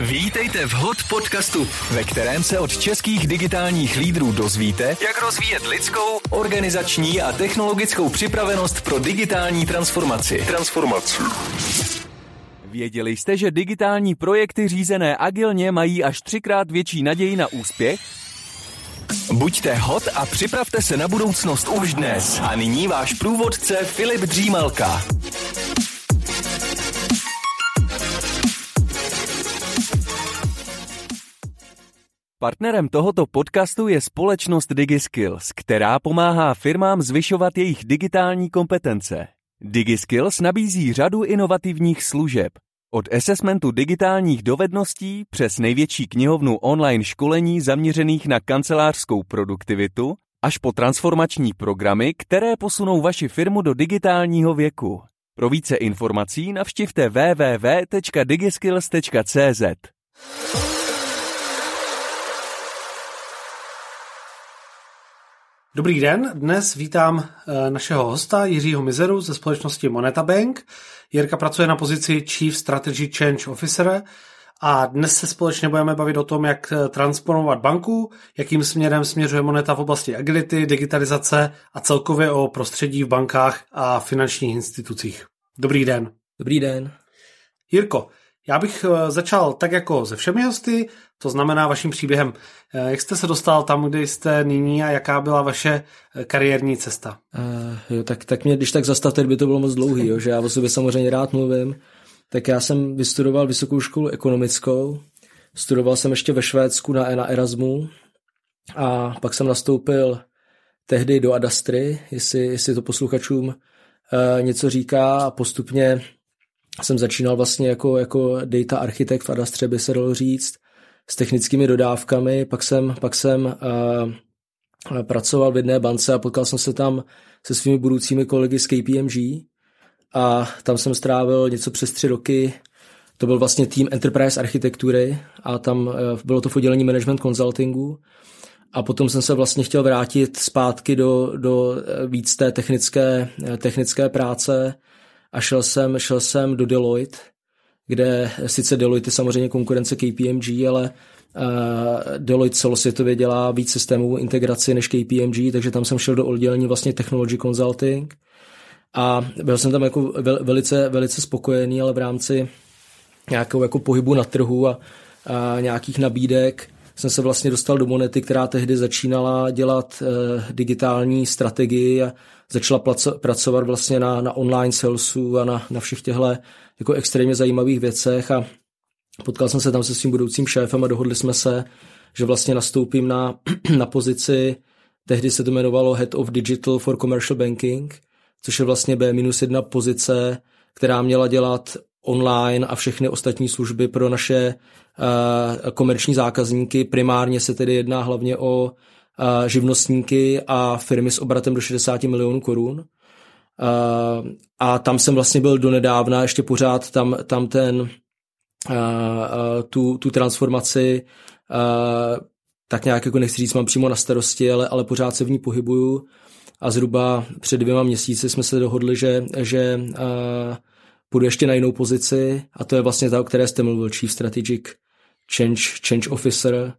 Vítejte v HOT podcastu, ve kterém se od českých digitálních lídrů dozvíte, jak rozvíjet lidskou, organizační a technologickou připravenost pro digitální transformaci. Transformaci. Věděli jste, že digitální projekty řízené agilně mají až třikrát větší naději na úspěch? Buďte hot a připravte se na budoucnost už dnes. A nyní váš průvodce Filip Dřímalka. Partnerem tohoto podcastu je společnost DigiSkills, která pomáhá firmám zvyšovat jejich digitální kompetence. DigiSkills nabízí řadu inovativních služeb. Od assessmentu digitálních dovedností přes největší knihovnu online školení zaměřených na kancelářskou produktivitu až po transformační programy, které posunou vaši firmu do digitálního věku. Pro více informací navštivte www.digiskills.cz. Dobrý den, dnes vítám eh, našeho hosta Jiřího Mizeru ze společnosti Moneta Bank. Jirka pracuje na pozici Chief Strategy Change Officer a dnes se společně budeme bavit o tom, jak eh, transformovat banku, jakým směrem směřuje Moneta v oblasti agility, digitalizace a celkově o prostředí v bankách a finančních institucích. Dobrý den. Dobrý den. Jirko, já bych eh, začal tak jako se všemi hosty, to znamená vaším příběhem. Eh, jak jste se dostal tam, kde jste nyní a jaká byla vaše eh, kariérní cesta? Uh, jo, tak, tak mě, když tak zastavte, by to bylo moc dlouhý, jo, že já o sobě samozřejmě rád mluvím. Tak já jsem vystudoval vysokou školu ekonomickou, studoval jsem ještě ve Švédsku na, na Erasmu a pak jsem nastoupil tehdy do Adastry, jestli, jestli to posluchačům uh, něco říká a postupně jsem začínal vlastně jako, jako data architekt v Adastře, by se dalo říct, s technickými dodávkami, pak jsem, pak jsem uh, pracoval v jedné bance a potkal jsem se tam se svými budoucími kolegy z KPMG a tam jsem strávil něco přes tři roky. To byl vlastně tým Enterprise architektury a tam uh, bylo to v oddělení management consultingu. A potom jsem se vlastně chtěl vrátit zpátky do, do eh, víc té technické, technické práce a šel jsem, šel jsem do Deloitte, kde sice Deloitte je samozřejmě konkurence KPMG, ale uh, Deloitte celosvětově dělá víc systémovou integraci než KPMG, takže tam jsem šel do oddělení vlastně Technology Consulting. A byl jsem tam jako vel, velice, velice spokojený, ale v rámci nějakého jako pohybu na trhu a, a nějakých nabídek jsem se vlastně dostal do Monety, která tehdy začínala dělat uh, digitální strategii a začala pracovat vlastně na, na online salesu a na, na všech těchto jako extrémně zajímavých věcech. A potkal jsem se tam se svým budoucím šéfem a dohodli jsme se, že vlastně nastoupím na, na pozici, tehdy se to jmenovalo Head of Digital for Commercial Banking, což je vlastně B-1 pozice, která měla dělat online a všechny ostatní služby pro naše uh, komerční zákazníky. Primárně se tedy jedná hlavně o živnostníky a firmy s obratem do 60 milionů korun. A tam jsem vlastně byl donedávna, ještě pořád tam, tam ten, tu, tu transformaci tak nějak jako nechci říct, mám přímo na starosti, ale, ale pořád se v ní pohybuju a zhruba před dvěma měsíci jsme se dohodli, že, že uh, půjdu ještě na jinou pozici a to je vlastně ta, o které jste mluvil, Chief Strategic Change, change Officer,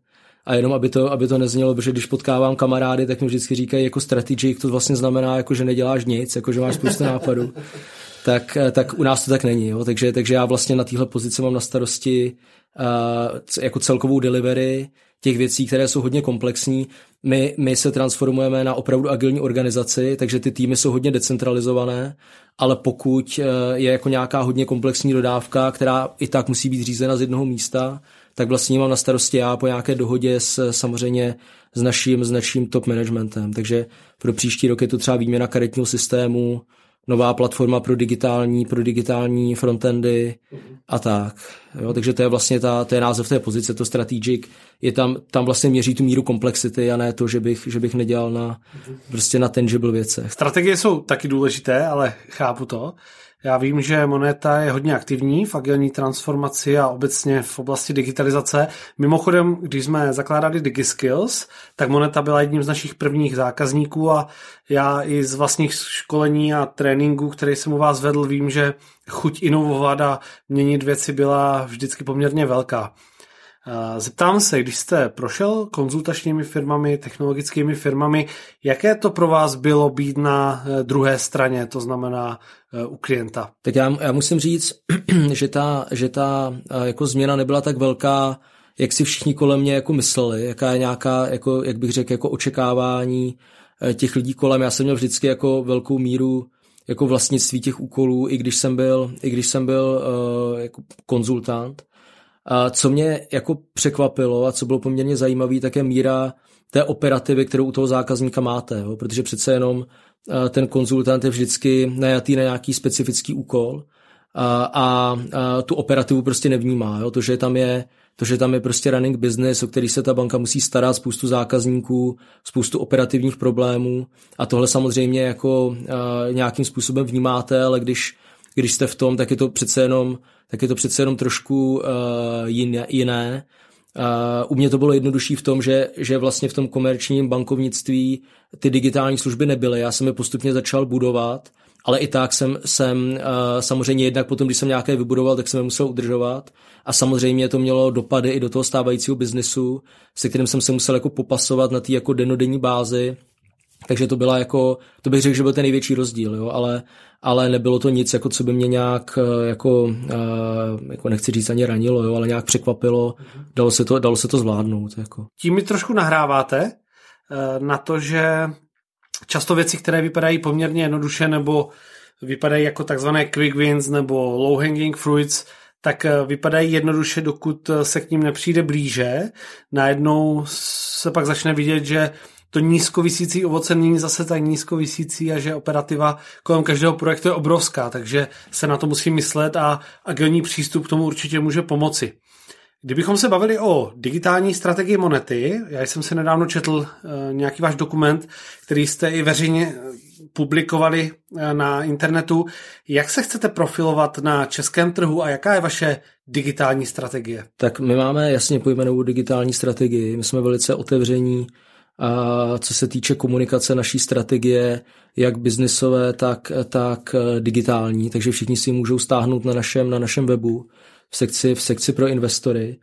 a jenom aby to, aby to neznělo, protože když potkávám kamarády, tak mi vždycky říkají jako strategic, to vlastně znamená, jako, že neděláš nic, jako, že máš spoustu nápadů. tak, tak u nás to tak není. Jo? Takže, takže já vlastně na téhle pozici mám na starosti uh, jako celkovou delivery těch věcí, které jsou hodně komplexní. My, my se transformujeme na opravdu agilní organizaci, takže ty týmy jsou hodně decentralizované, ale pokud je jako nějaká hodně komplexní dodávka, která i tak musí být řízena z jednoho místa, tak vlastně mám na starosti já po nějaké dohodě s samozřejmě s naším, s naším top managementem. Takže pro příští rok je to třeba výměna karetního systému, nová platforma pro digitální, pro digitální frontendy a tak. Jo, takže to je vlastně ta, to je název té pozice, to strategic. Je tam, tam vlastně měří tu míru komplexity a ne to, že bych, že bych nedělal na, prostě na tangible věcech. Strategie jsou taky důležité, ale chápu to. Já vím, že Moneta je hodně aktivní v agilní transformaci a obecně v oblasti digitalizace. Mimochodem, když jsme zakládali DigiSkills, tak Moneta byla jedním z našich prvních zákazníků a já i z vlastních školení a tréninků, které jsem u vás vedl, vím, že chuť inovovat a měnit věci byla vždycky poměrně velká. Zeptám se, když jste prošel konzultačními firmami, technologickými firmami, jaké to pro vás bylo být na eh, druhé straně, to znamená eh, u klienta? Tak já, já musím říct, že ta, že ta eh, jako změna nebyla tak velká, jak si všichni kolem mě jako mysleli, jaká je nějaká, jako, jak bych řekl, jako očekávání těch lidí kolem. Já jsem měl vždycky jako velkou míru jako vlastnictví těch úkolů, i když jsem byl, i když jsem byl uh, jako konzultant. A co mě jako překvapilo a co bylo poměrně zajímavé, tak je míra té operativy, kterou u toho zákazníka máte, jo? protože přece jenom ten konzultant je vždycky najatý na nějaký specifický úkol a, a, a tu operativu prostě nevnímá. Jo? To, že tam je to, že tam je prostě running business, o který se ta banka musí starat, spoustu zákazníků, spoustu operativních problémů a tohle samozřejmě jako nějakým způsobem vnímáte, ale když, když jste v tom, tak je to přece jenom tak je to přece jenom trošku uh, jiné. jiné. Uh, u mě to bylo jednodušší v tom, že, že vlastně v tom komerčním bankovnictví ty digitální služby nebyly. Já jsem je postupně začal budovat, ale i tak jsem, jsem uh, samozřejmě jednak potom, když jsem nějaké vybudoval, tak jsem je musel udržovat. A samozřejmě to mělo dopady i do toho stávajícího biznesu, se kterým jsem se musel jako popasovat na té jako denodenní bázi. Takže to byla jako, to bych řekl, že byl ten největší rozdíl, jo, ale, ale nebylo to nic, jako co by mě nějak, eh, jako, eh, jako nechci říct ani ranilo, jo, ale nějak překvapilo, dalo se to, dalo se to zvládnout. Jako. Tím mi trošku nahráváte eh, na to, že často věci, které vypadají poměrně jednoduše nebo vypadají jako takzvané quick wins nebo low hanging fruits, tak vypadají jednoduše, dokud se k ním nepřijde blíže. Najednou se pak začne vidět, že to nízkovisící ovoce není zase tak nízkovisící a že operativa kolem každého projektu je obrovská, takže se na to musí myslet a agilní přístup k tomu určitě může pomoci. Kdybychom se bavili o digitální strategii monety, já jsem si nedávno četl uh, nějaký váš dokument, který jste i veřejně eh, publikovali uh, na internetu. Jak se chcete profilovat na českém trhu a jaká je vaše digitální strategie? Tak my máme jasně pojmenovanou digitální strategii. My jsme velice otevření a co se týče komunikace naší strategie, jak biznisové, tak, tak digitální, takže všichni si ji můžou stáhnout na našem, na našem webu v sekci, v sekci pro investory.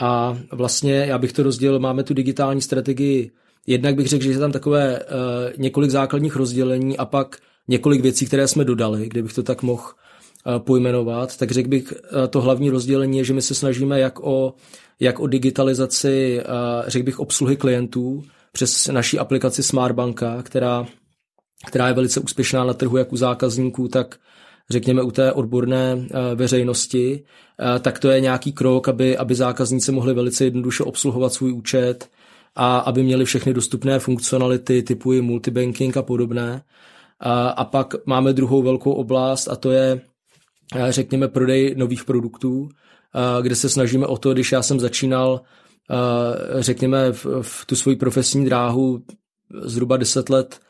A vlastně já bych to rozdělil, máme tu digitální strategii, jednak bych řekl, že je tam takové uh, několik základních rozdělení a pak několik věcí, které jsme dodali, kde bych to tak mohl uh, pojmenovat, tak řekl bych, to hlavní rozdělení je, že my se snažíme jak o, jak o digitalizaci, řekl bych, obsluhy klientů, přes naší aplikaci Smartbanka, která, která je velice úspěšná na trhu jak u zákazníků, tak řekněme u té odborné eh, veřejnosti, eh, tak to je nějaký krok, aby, aby zákazníci mohli velice jednoduše obsluhovat svůj účet a aby měli všechny dostupné funkcionality typu i multibanking a podobné. A, a pak máme druhou velkou oblast a to je, eh, řekněme, prodej nových produktů, kde se snažíme o to, když já jsem začínal řekněme, v, v tu svoji profesní dráhu zhruba 10 let,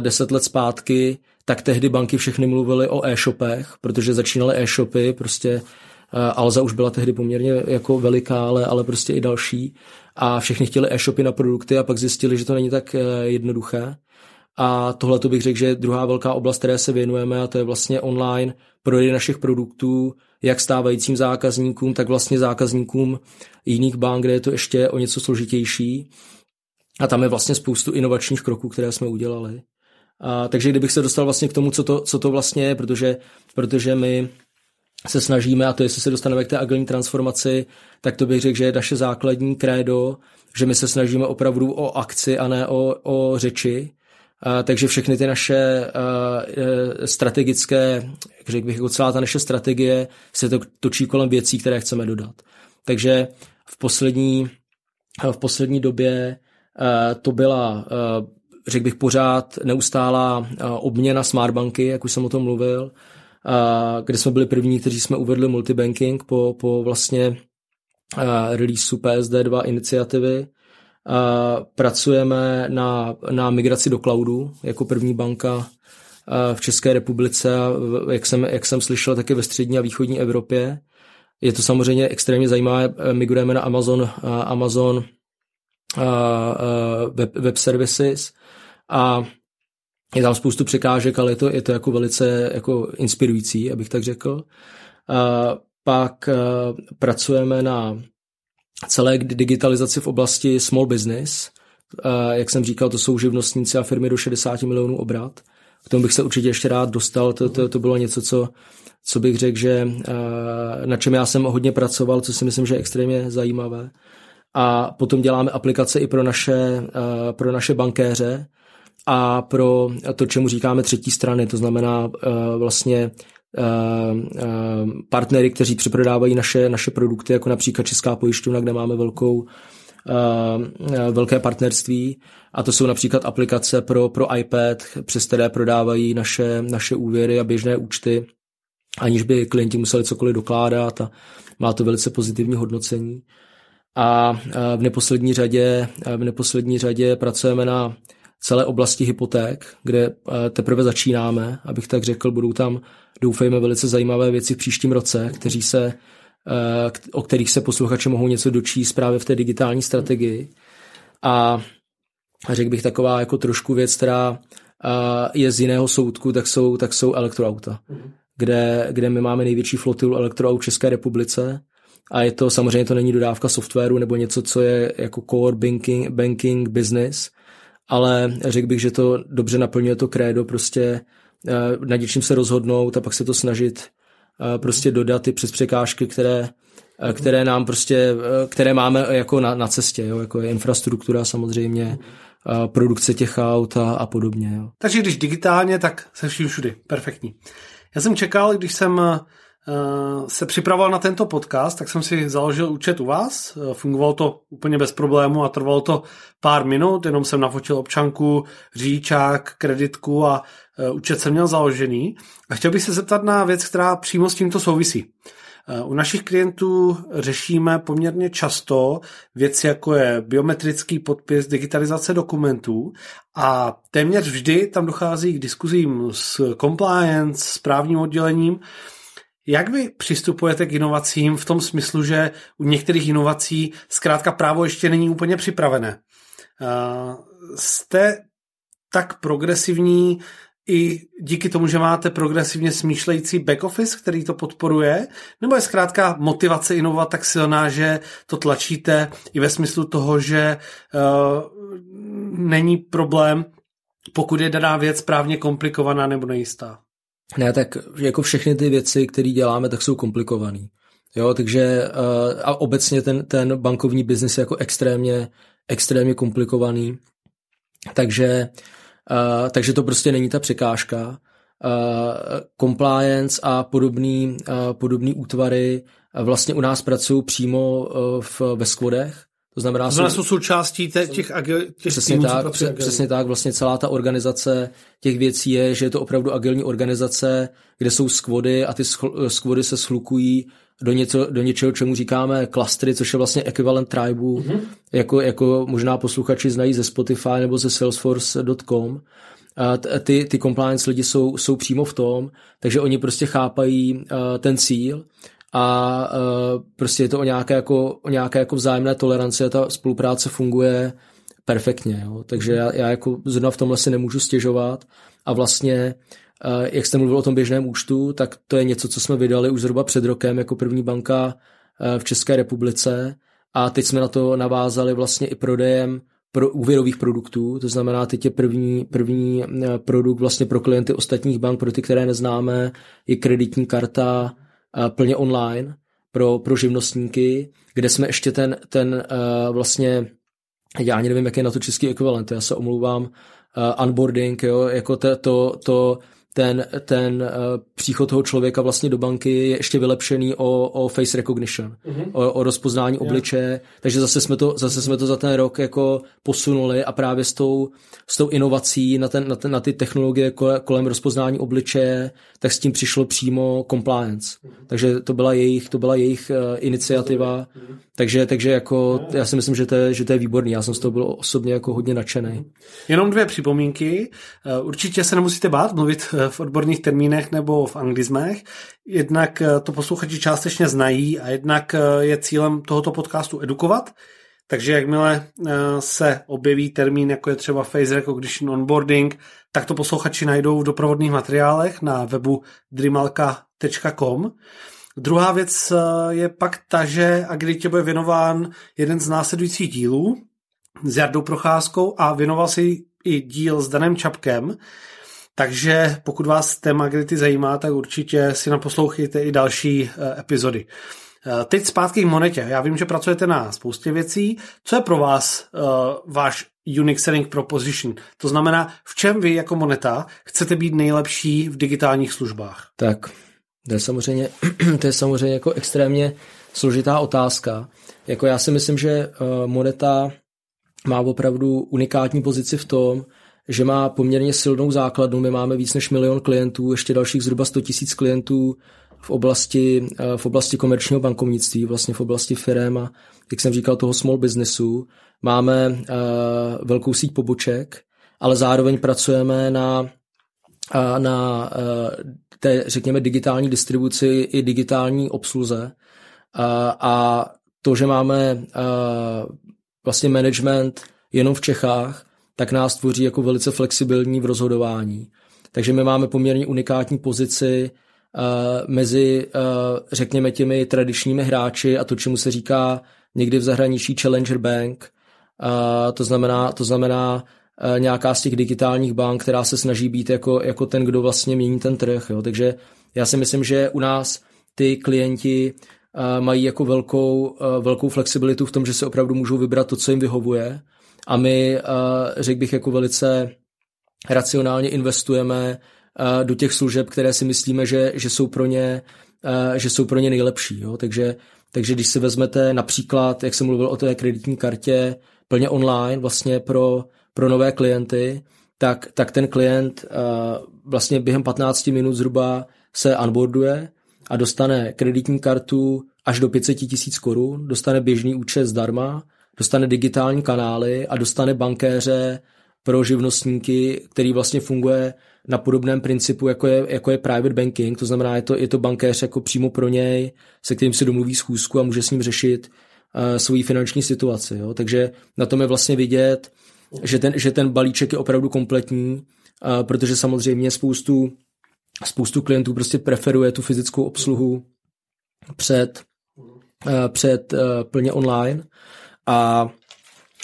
10 let zpátky, tak tehdy banky všechny mluvily o e-shopech, protože začínaly e-shopy, prostě Alza už byla tehdy poměrně jako veliká, ale, ale prostě i další. A všechny chtěli e-shopy na produkty a pak zjistili, že to není tak jednoduché. A tohle to bych řekl, že je druhá velká oblast, které se věnujeme a to je vlastně online prodej našich produktů, jak stávajícím zákazníkům, tak vlastně zákazníkům jiných bank, kde je to ještě o něco složitější. A tam je vlastně spoustu inovačních kroků, které jsme udělali. A, takže kdybych se dostal vlastně k tomu, co to, co to vlastně je, protože, protože my se snažíme, a to jestli se dostaneme k té agilní transformaci, tak to bych řekl, že je naše základní krédo, že my se snažíme opravdu o akci a ne o, o řeči takže všechny ty naše e, strategické, jak řekl bych, jako celá ta naše strategie se to točí kolem věcí, které chceme dodat. Takže v poslední, v poslední době to byla, řekl bych, pořád neustálá obměna smartbanky, jak už jsem o tom mluvil, kde jsme byli první, kteří jsme uvedli multibanking po, po vlastně releaseu PSD2 iniciativy pracujeme na, na migraci do cloudu jako první banka v České republice a jak jsem, jak jsem slyšel, také ve střední a východní Evropě. Je to samozřejmě extrémně zajímavé. Migrujeme na Amazon, Amazon web, web services a je tam spoustu překážek, ale je to, je to jako velice jako inspirující, abych tak řekl. Pak pracujeme na celé digitalizaci v oblasti small business. Jak jsem říkal, to jsou živnostníci a firmy do 60 milionů obrat. K tomu bych se určitě ještě rád dostal. To, to, to bylo něco, co, co bych řekl, že na čem já jsem hodně pracoval, co si myslím, že je extrémně zajímavé. A potom děláme aplikace i pro naše, pro naše bankéře a pro to, čemu říkáme třetí strany, to znamená vlastně partnery, kteří přeprodávají naše, naše produkty, jako například Česká pojišťovna, kde máme velkou, velké partnerství a to jsou například aplikace pro, pro iPad, přes které prodávají naše, naše úvěry a běžné účty, aniž by klienti museli cokoliv dokládat a má to velice pozitivní hodnocení. A v neposlední řadě, v neposlední řadě pracujeme na celé oblasti hypoték, kde teprve začínáme, abych tak řekl, budou tam, doufejme, velice zajímavé věci v příštím roce, kteří se, o kterých se posluchači mohou něco dočíst právě v té digitální strategii. A řekl bych taková jako trošku věc, která je z jiného soudku, tak jsou, tak jsou elektroauta, kde, kde my máme největší flotilu elektroaut v České republice a je to samozřejmě to není dodávka softwaru nebo něco, co je jako core banking, banking business, ale řekl bych, že to dobře naplňuje to krédo, prostě nad něčím se rozhodnout a pak se to snažit prostě dodat i přes překážky, které, které nám prostě, které máme jako na, na cestě, jo, jako je infrastruktura samozřejmě, produkce těch aut a, a podobně. Jo. Takže když digitálně, tak se vším všudy. Perfektní. Já jsem čekal, když jsem se připravoval na tento podcast, tak jsem si založil účet u vás. Uh, fungovalo to úplně bez problému a trvalo to pár minut, jenom jsem nafotil občanku, řidičák, kreditku a uh, účet jsem měl založený. A chtěl bych se zeptat na věc, která přímo s tímto souvisí. U našich klientů řešíme poměrně často věci, jako je biometrický podpis, digitalizace dokumentů a téměř vždy tam dochází k diskuzím s compliance, s právním oddělením. Jak vy přistupujete k inovacím v tom smyslu, že u některých inovací zkrátka právo ještě není úplně připravené? Jste tak progresivní i díky tomu, že máte progresivně smýšlející back office, který to podporuje? Nebo je zkrátka motivace inovovat tak silná, že to tlačíte i ve smyslu toho, že uh, není problém, pokud je daná věc právně komplikovaná nebo nejistá? Ne, tak jako všechny ty věci, které děláme, tak jsou komplikované. Jo, takže uh, a obecně ten, ten bankovní biznis je jako extrémně, extrémně komplikovaný. Takže Uh, takže to prostě není ta překážka. Uh, compliance a podobný, podobný útvary vlastně u nás pracují přímo v, ve skvodech. To znamená, to znamená jsou součástí těch, těch přesně týmů, tak, přes, přesně tak, vlastně celá ta organizace těch věcí je, že je to opravdu agilní organizace, kde jsou skvody a ty skvody se schlukují do, něco, do něčeho, čemu říkáme klastry, což je vlastně ekvivalent tribu, mm-hmm. jako, jako možná posluchači znají ze Spotify nebo ze salesforce.com. A ty, ty compliance lidi jsou, jsou přímo v tom, takže oni prostě chápají uh, ten cíl a uh, prostě je to o nějaké, jako, o nějaké jako vzájemné toleranci a ta spolupráce funguje perfektně. Jo. Takže já, já jako zrovna v tomhle si nemůžu stěžovat a vlastně Eh, jak jste mluvil o tom běžném účtu, tak to je něco, co jsme vydali už zhruba před rokem jako první banka eh, v České republice a teď jsme na to navázali vlastně i prodejem pro úvěrových produktů, to znamená teď je první, první produkt vlastně pro klienty ostatních bank, pro ty, které neznáme, je kreditní karta plně online pro, pro živnostníky, kde jsme ještě ten, ten vlastně, já ani nevím, jaký je na to český ekvivalent, já se omlouvám, onboarding, jo, jako to, to, to ten, ten uh, příchod toho člověka vlastně do banky je ještě vylepšený o, o face recognition, mm-hmm. o, o rozpoznání yeah. obličeje, takže zase jsme, to, zase jsme to za ten rok jako posunuli a právě s tou, s tou inovací na, ten, na, ten, na ty technologie kolem rozpoznání obličeje, tak s tím přišlo přímo compliance. Mm-hmm. Takže to byla jejich, to byla jejich uh, iniciativa, mm-hmm. Takže, takže jako já si myslím, že to, je, že to je výborný, já jsem z toho byl osobně jako hodně nadšený. Jenom dvě připomínky. Uh, určitě se nemusíte bát mluvit v odborných termínech nebo v anglizmech. Jednak eh, to posluchači částečně znají a jednak eh, je cílem tohoto podcastu edukovat. Takže jakmile eh, se objeví termín, jako je třeba face recognition onboarding, tak to posluchači najdou v doprovodných materiálech na webu dreamalka.com. Druhá věc je pak ta, že Agilitě bude věnován jeden z následujících dílů s Jardou Procházkou a věnoval si i díl s Danem Čapkem, takže pokud vás téma agility zajímá, tak určitě si naposlouchejte i další eh, epizody. Eh, teď zpátky k monetě. Já vím, že pracujete na spoustě věcí. Co je pro vás uh, váš unique selling proposition? To znamená, v čem vy jako moneta chcete být nejlepší v digitálních službách? Tak, to je samozřejmě, to je samozřejmě jako extrémně složitá otázka. Jako já si myslím, že uh, moneta má opravdu unikátní pozici v tom, že má poměrně silnou základnu. My máme víc než milion klientů, ještě dalších zhruba 100 tisíc klientů v oblasti, eh, v oblasti komerčního bankovnictví, vlastně v oblasti firm a, jak jsem říkal, toho small businessu. Máme uh, velkou síť poboček, ale zároveň pracujeme na, na té, řekněme, digitální distribuci i digitální obsluze. Uh, a to, že máme uh, vlastně management jenom v Čechách, tak nás tvoří jako velice flexibilní v rozhodování. Takže my máme poměrně unikátní pozici uh, mezi, uh, řekněme, těmi tradičními hráči a to, čemu se říká někdy v zahraničí Challenger Bank. Uh, to znamená, to znamená nějaká z těch digitálních bank, která se snaží být jako, jako ten, kdo vlastně mění ten trh. Jo. Takže já si myslím, že u nás ty klienti uh, mají jako velkou, uh, velkou flexibilitu v tom, že se opravdu můžou vybrat to, co jim vyhovuje a my, eh, řekl bych, jako velice racionálně investujeme eh, do těch služeb, které si myslíme, že, že, jsou, pro ně, eh, že jsou pro ně nejlepší. Jo? Takže, takže když si vezmete například, jak jsem mluvil o té kreditní kartě, plně online vlastně pro, pro nové klienty, tak, tak ten klient vlastně během 15 minut zhruba se onboarduje a dostane kreditní kartu až do 500 tisíc korun, dostane běžný účet zdarma, dostane digitální kanály a dostane bankéře pro živnostníky, který vlastně funguje na podobném principu, jako je, jako je private banking, to znamená, je to, je to bankéř jako přímo pro něj, se kterým si domluví schůzku a může s ním řešit uh, svoji finanční situaci. Jo? Takže na tom je vlastně vidět, že ten, že ten balíček je opravdu kompletní, uh, protože samozřejmě spoustu, spoustu klientů prostě preferuje tu fyzickou obsluhu před, před plně online a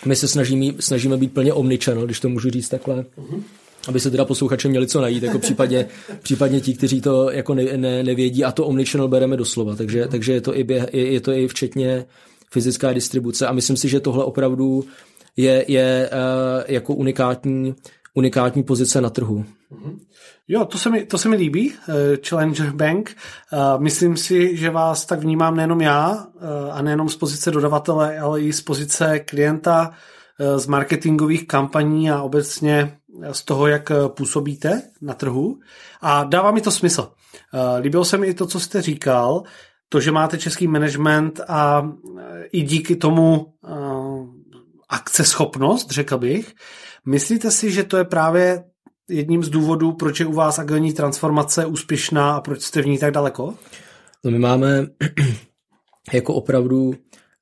my se snažíme, snažíme být plně omnichannel, když to můžu říct takhle. Mm-hmm aby se teda posluchači měli co najít, jako případně, případně ti, kteří to jako ne, ne, nevědí a to omnichannel bereme doslova, takže, mm-hmm. takže je, to i běh, je, je to i včetně fyzická distribuce a myslím si, že tohle opravdu je, je uh, jako unikátní, unikátní pozice na trhu. Mm-hmm. Jo, to se mi, to se mi líbí, uh, Challenger Bank. Uh, myslím si, že vás tak vnímám nejenom já, a nejenom z pozice dodavatele, ale i z pozice klienta, z marketingových kampaní a obecně z toho, jak působíte na trhu. A dává mi to smysl. Líbilo se mi i to, co jste říkal, to, že máte český management a i díky tomu akceschopnost, řekl bych. Myslíte si, že to je právě jedním z důvodů, proč je u vás agilní transformace úspěšná a proč jste v ní tak daleko? No my máme jako opravdu,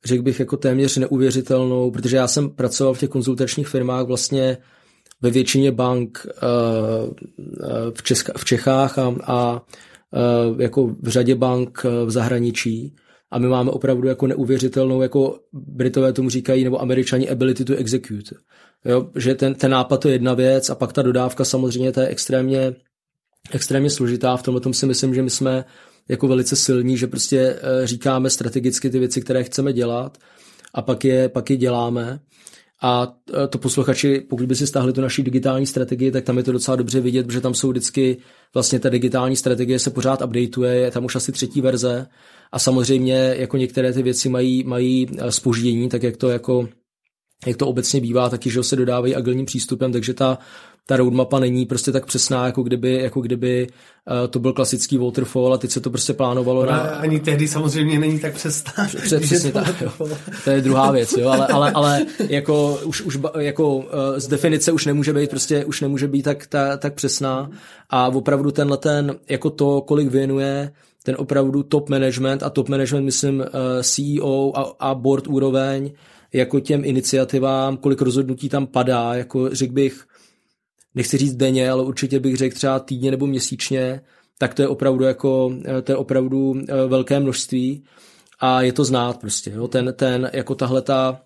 řekl bych, jako téměř neuvěřitelnou, protože já jsem pracoval v těch konzultačních firmách vlastně ve většině bank eh, eh, v, Čechách a, a eh, jako v řadě bank v zahraničí a my máme opravdu jako neuvěřitelnou, jako Britové tomu říkají, nebo Američani ability to execute. Jo, že ten, ten nápad to je jedna věc a pak ta dodávka samozřejmě ta je extrémně, extrémně složitá. V tomhle tom si myslím, že my jsme jako velice silní, že prostě eh, říkáme strategicky ty věci, které chceme dělat a pak je, pak je děláme. a to posluchači, pokud by si stáhli tu naší digitální strategii, tak tam je to docela dobře vidět, protože tam jsou vždycky vlastně ta digitální strategie se pořád updateuje, je tam už asi třetí verze a samozřejmě jako některé ty věci mají, mají spoždění, tak jak to jako jak to obecně bývá, taky, že se dodávají agilním přístupem, takže ta, ta roadmapa není prostě tak přesná, jako kdyby, jako kdyby uh, to byl klasický waterfall a teď se to prostě plánovalo Ona na... Ani tehdy samozřejmě není tak přesná. Přes, přesně tak, jo. To je druhá věc, jo, ale, ale, ale jako, už, už jako uh, z definice už nemůže být prostě, už nemůže být tak, ta, tak přesná a opravdu tenhle ten, jako to, kolik věnuje ten opravdu top management a top management myslím uh, CEO a, a board úroveň, jako těm iniciativám, kolik rozhodnutí tam padá, jako řekl bych, nechci říct denně, ale určitě bych řekl třeba týdně nebo měsíčně, tak to je opravdu jako, to je opravdu eh, velké množství a je to znát prostě, jo? ten, ten, jako tahle ta,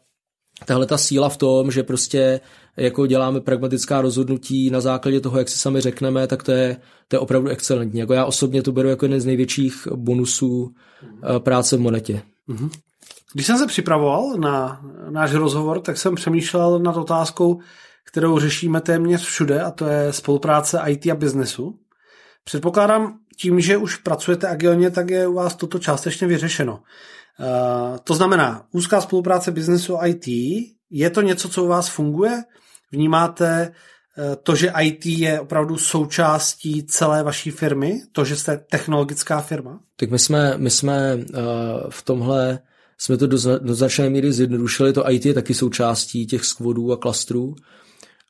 tahle ta síla v tom, že prostě jako děláme pragmatická rozhodnutí na základě toho, jak si sami řekneme, tak to je, to je opravdu excelentní. Jako já osobně to beru jako jeden z největších bonusů eh, práce v Monetě. Mm-hmm. Když jsem se připravoval na náš rozhovor, tak jsem přemýšlel nad otázkou, kterou řešíme téměř všude, a to je spolupráce IT a biznesu. Předpokládám, tím, že už pracujete agilně, tak je u vás toto částečně vyřešeno. Uh, to znamená, úzká spolupráce biznesu IT, je to něco, co u vás funguje? Vnímáte uh, to, že IT je opravdu součástí celé vaší firmy? To, že jste technologická firma? Tak my jsme, my jsme uh, v tomhle jsme to do, do značné míry zjednodušili. To IT je taky součástí těch skvodů a klastrů.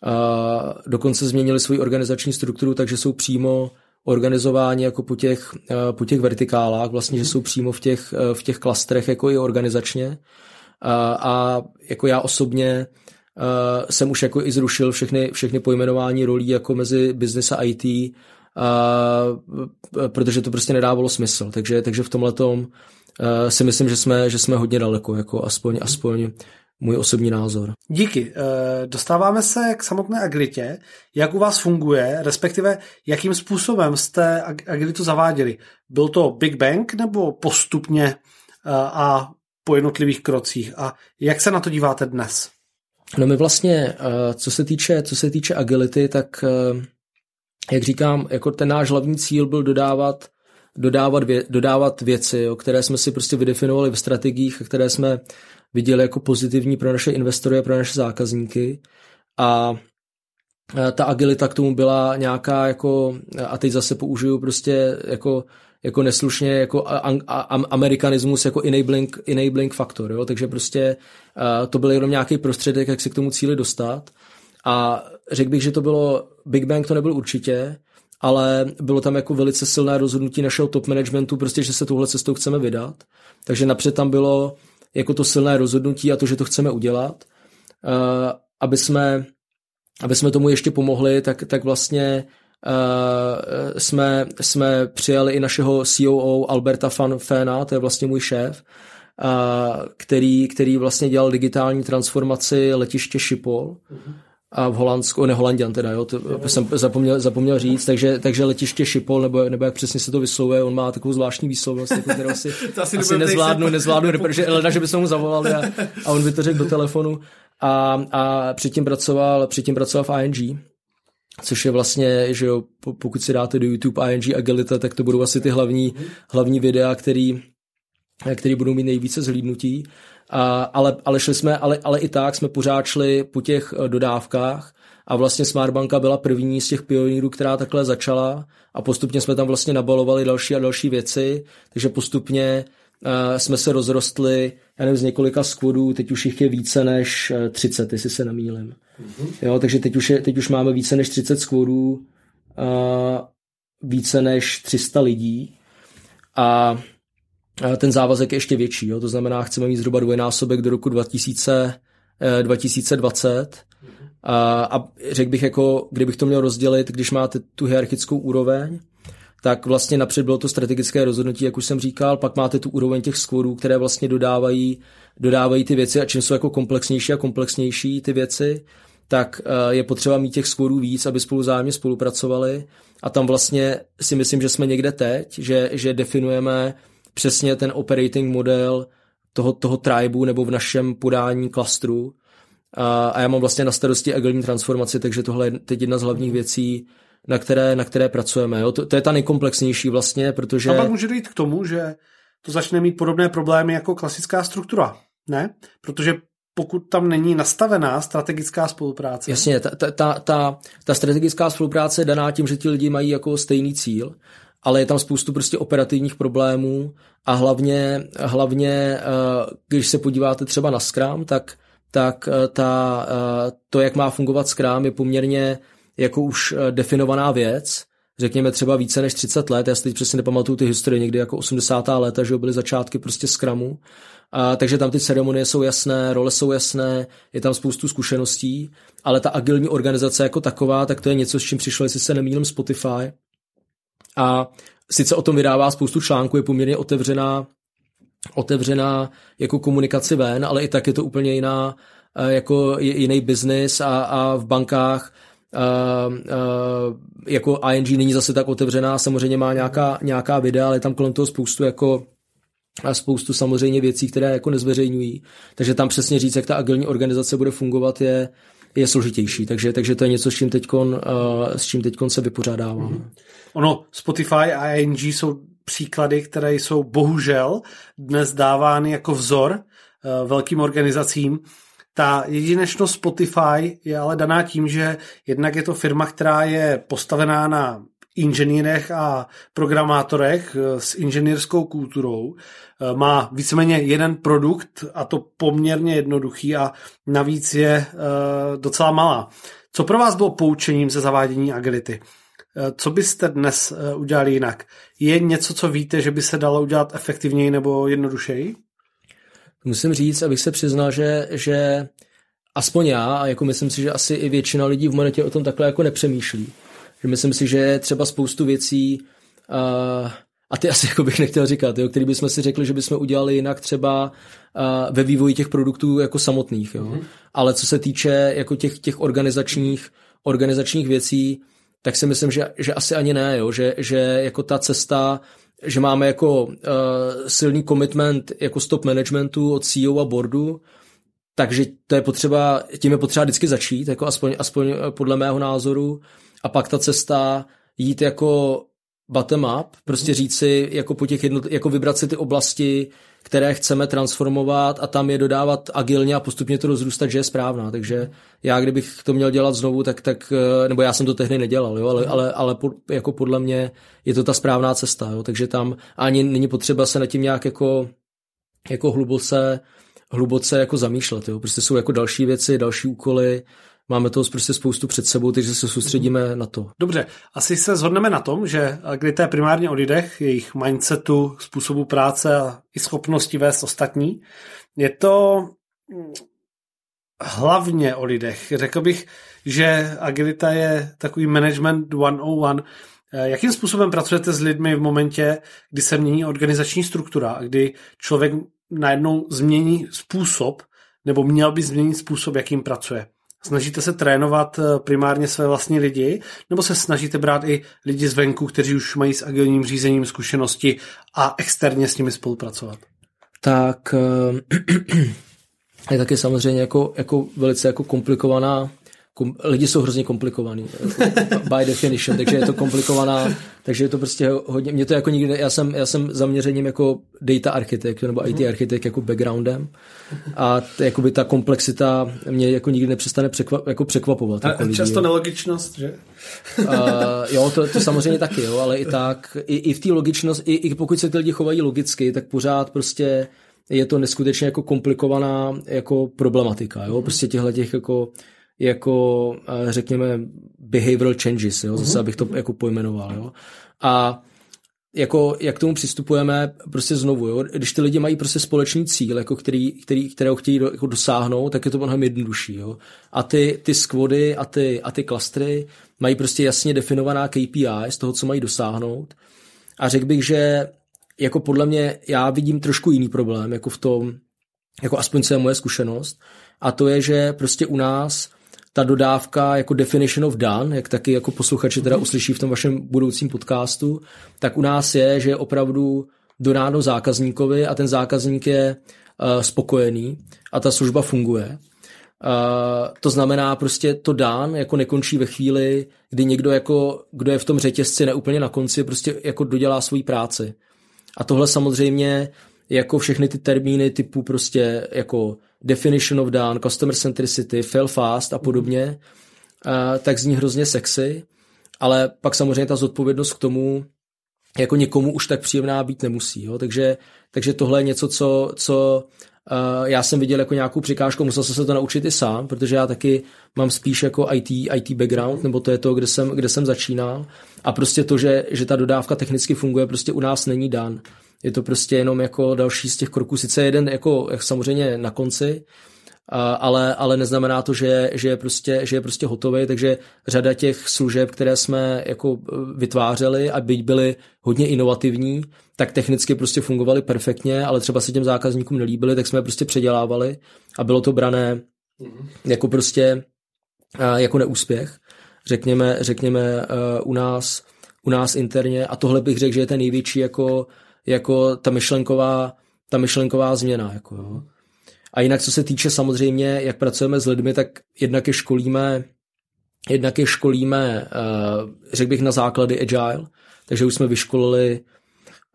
A dokonce změnili svoji organizační strukturu, takže jsou přímo organizováni jako po těch, po těch vertikálách, vlastně, že jsou přímo v těch, v těch klastrech jako i organizačně. A, a jako já osobně uh, jsem už jako i zrušil všechny, všechny pojmenování rolí jako mezi business a IT, uh, protože to prostě nedávalo smysl. Takže, takže v tomhle uh, si myslím, že jsme, že jsme hodně daleko, jako aspoň, aspoň můj osobní názor. Díky. Eh, dostáváme se k samotné agilitě. Jak u vás funguje, respektive jakým způsobem jste agilitu zaváděli? Byl to Big Bang nebo postupně eh, a po jednotlivých krocích? A jak se na to díváte dnes? No my vlastně, eh, co se týče, co se týče agility, tak jak říkám, jako ten náš hlavní cíl byl dodávat dodávat, vě, dodávat věci, jo, které jsme si prostě vydefinovali v strategiích, které jsme viděli jako pozitivní pro naše investory a pro naše zákazníky. A ta agilita k tomu byla nějaká jako, a teď zase použiju prostě jako, jako neslušně jako a, amerikanismus jako enabling, enabling faktor, jo? takže prostě to byl jenom nějaký prostředek, jak se k tomu cíli dostat a řekl bych, že to bylo, Big Bang to nebyl určitě, ale bylo tam jako velice silné rozhodnutí našeho top managementu, prostě, že se touhle cestou chceme vydat. Takže napřed tam bylo jako to silné rozhodnutí a to, že to chceme udělat. Uh, aby jsme, aby jsme tomu ještě pomohli, tak, tak vlastně uh, jsme, jsme přijali i našeho COO Alberta Fan Fena, to je vlastně můj šéf, uh, který, který vlastně dělal digitální transformaci letiště Šipol. Mm-hmm a v Holandsku, ne Holandian teda, jo, to jsem zapomněl, zapomněl říct, takže, takže letiště Šipol, nebo, nebo jak přesně se to vyslovuje, on má takovou zvláštní výslovnost, jako, kterou si, asi, asi nezvládnu, nezvládnu, protože Elena, že by se mu zavolali a, a on by to řekl do telefonu a, a předtím pracoval, předtím pracoval v ING, což je vlastně, že jo, pokud si dáte do YouTube ING Agilita, tak to budou asi ty hlavní, hlavní videa, který, který budou mít nejvíce zhlídnutí. A, ale, ale šli jsme, ale, ale i tak jsme pořád šli po těch eh, dodávkách. A vlastně Smartbanka byla první z těch pionýrů, která takhle začala. A postupně jsme tam vlastně nabalovali další a další věci, takže postupně uh, jsme se rozrostli, já nevím, z několika skvodů, teď už jich je více než 30, eh, jestli se namílim. Mm-hmm. Jo, takže teď už, je, teď už máme více než 30 skvodů, uh, více než 300 lidí. A ten závazek je ještě větší. Jo? To znamená, chceme mít zhruba dvojnásobek do roku 2000, 2020. A, a řekl bych, jako, kdybych to měl rozdělit, když máte tu hierarchickou úroveň, tak vlastně napřed bylo to strategické rozhodnutí, jak už jsem říkal, pak máte tu úroveň těch skvodů, které vlastně dodávají, dodávají ty věci a čím jsou jako komplexnější a komplexnější ty věci, tak eh, je potřeba mít těch skvorů víc, aby spolu zájemně spolupracovali a tam vlastně si myslím, že jsme někde teď, že, že definujeme přesně ten operating model toho, toho tribu nebo v našem podání klastru a, a já mám vlastně na starosti agilní transformaci, takže tohle je teď jedna z hlavních věcí, na které, na které pracujeme. Jo? To, to je ta nejkomplexnější vlastně, protože... A pak může dojít k tomu, že to začne mít podobné problémy jako klasická struktura, ne? Protože pokud tam není nastavená strategická spolupráce. Jasně, ta, ta, ta, ta, ta strategická spolupráce je daná tím, že ti lidi mají jako stejný cíl, ale je tam spoustu prostě operativních problémů a hlavně, hlavně eh, když se podíváte třeba na Scrum, tak, tak eh, ta, eh, to, jak má fungovat Scrum, je poměrně jako už definovaná věc, řekněme třeba více než 30 let, já si teď přesně nepamatuju ty historie, někdy jako 80. léta, že byly začátky prostě Scrumu, a, takže tam ty ceremonie jsou jasné, role jsou jasné, je tam spoustu zkušeností, ale ta agilní organizace jako taková, tak to je něco, s čím přišlo, jestli se nemýlím, Spotify. A sice o tom vydává spoustu článků, je poměrně otevřená, otevřená jako komunikaci ven, ale i tak je to úplně jiná, eh, jako jiný biznis a, a v bankách Uh, uh, jako ING není zase tak otevřená, samozřejmě má nějaká, nějaká videa, ale je tam kolem toho spoustu jako a spoustu samozřejmě věcí, které jako nezveřejňují. Takže tam přesně říct, jak ta agilní organizace bude fungovat, je, je složitější. Takže, takže to je něco, s čím teďkon, uh, s čím teďkon se vypořádávám. Mm. Ono, Spotify a ING jsou příklady, které jsou bohužel dnes dávány jako vzor uh, velkým organizacím. Ta jedinečnost Spotify je ale daná tím, že jednak je to firma, která je postavená na inženýrech a programátorech eh, s inženýrskou kulturou. Eh, má víceméně jeden produkt a to poměrně jednoduchý a navíc je eh, docela malá. Co pro vás bylo poučením ze zavádění agility? Co byste dnes udělali jinak? Je něco, co víte, že by se dalo udělat efektivněji nebo jednodušeji? Musím říct, abych se přiznal, že, že aspoň já, a jako myslím si, že asi i většina lidí v monetě o tom takhle jako nepřemýšlí. Že myslím si, že třeba spoustu věcí uh, a ty asi jako bych nechtěl říkat, jo, který bychom si řekli, že bychom udělali jinak třeba uh, ve vývoji těch produktů jako samotných. Jo. Mm-hmm. Ale co se týče jako těch, těch organizačních, organizačních věcí, tak si myslím, že, že asi ani ne, jo, že, že jako ta cesta, že máme jako uh, silný commitment jako stop managementu od CEO a boardu, takže to je potřeba, tím je potřeba vždycky začít, jako aspoň, aspoň podle mého názoru, a pak ta cesta jít jako bottom up, prostě říct si, jako po těch jednot, jako vybrat si ty oblasti, které chceme transformovat a tam je dodávat agilně a postupně to rozrůstat, že je správná. Takže já, kdybych to měl dělat znovu, tak, tak eh, nebo já jsem to tehdy nedělal, jo, ale, ale, ale po, jako podle mě je to ta správná cesta, jo, takže tam ani není potřeba se nad tím nějak jako, jako hluboce, hluboce jako zamýšlet, jo, prostě jsou jako další věci, další úkoly, máme toho prostě spoustu před sebou, takže se soustředíme na to. Dobře, asi se zhodneme na tom, že kdy to je primárně o lidech, jejich mindsetu, způsobu práce a i schopnosti vést ostatní. Je to hm, hlavně o lidech. Řekl bych, že agilita je takový management 101. Eh, jakým způsobem pracujete s lidmi v momentě, kdy se mění organizační struktura a kdy člověk najednou změní způsob, nebo měl by změnit způsob, jakým pracuje? Snažíte se trénovat eh, primárně své vlastní lidi, nebo se snažíte brát i lidi zvenku, kteří už mají s agilním řízením zkušenosti a externě s nimi spolupracovat? Tak eh, je taky samozřejmě jako, jako velice jako komplikovaná kom, lidi jsou hrozně komplikovaný, jako by definition, takže je to komplikovaná, takže je to prostě hodně, mě to jako nikdy, já jsem, já jsem zaměřením jako data architekt nebo IT mhm. architekt jako backgroundem a t, jakoby ta komplexita mě jako nikdy nepřestane překva, jako překvapovat. A jako lidi, často jo. nelogičnost, že? Uh, jo, to, to samozřejmě taky, jo, ale i tak, i, i v té logičnosti, i, i pokud se ty lidi chovají logicky, tak pořád prostě je to neskutečně jako komplikovaná jako problematika, jo, prostě těchto těch jako jako, eh, řekněme, behavioral changes, jo? zase mhm. abych to jako pojmenoval. Jo? A jako, jak k tomu přistupujeme, prostě znovu, jo? když ty lidi mají prostě společný cíl, jako který, který, kterého chtějí do, jako dosáhnout, tak je to mnohem jednodušší. Jo? A ty, ty squady a ty, a ty klastry mají prostě jasně definovaná KPI z toho, co mají dosáhnout. A řekl bych, že jako podle mě já vidím trošku jiný problém, jako v tom, jako aspoň co je moje zkušenost, a to je, že prostě u nás ta dodávka jako definition of done, jak taky jako posluchači teda uslyší v tom vašem budoucím podcastu, tak u nás je, že je opravdu dodáno zákazníkovi a ten zákazník je uh, spokojený a ta služba funguje. Uh, to znamená prostě to dán jako nekončí ve chvíli, kdy někdo jako, kdo je v tom řetězci neúplně na konci, prostě jako dodělá svoji práci. A tohle samozřejmě jako všechny ty termíny typu prostě jako definition of done, customer centricity, fail fast a podobně, uh, tak zní hrozně sexy, ale pak samozřejmě ta zodpovědnost k tomu jako někomu už tak příjemná být nemusí. Jo? Takže, takže tohle je něco, co, co uh, já jsem viděl jako nějakou překážku, musel jsem se to naučit i sám, protože já taky mám spíš jako IT, IT background, nebo to je to, kde jsem, kde jsem začínal. A prostě to, že, že ta dodávka technicky funguje, prostě u nás není dan. Je to prostě jenom jako další z těch kroků, sice jeden jako samozřejmě na konci, ale, ale neznamená to, že, že, je prostě, že je prostě hotový, takže řada těch služeb, které jsme jako e, vytvářeli a byť byly hodně inovativní, tak technicky prostě fungovaly perfektně, ale třeba se těm zákazníkům nelíbily, tak jsme je prostě předělávali a bylo to brané mm-hmm. jako prostě jako neúspěch, řekněme, řekněme e, u nás, u nás interně. A tohle bych řekl, že je ten největší jako, jako ta myšlenková, ta myšlenková změna. Jako, jo. A jinak, co se týče samozřejmě, jak pracujeme s lidmi, tak jednak je školíme, jednak je školíme, uh, řekl bych, na základy agile, takže už jsme vyškolili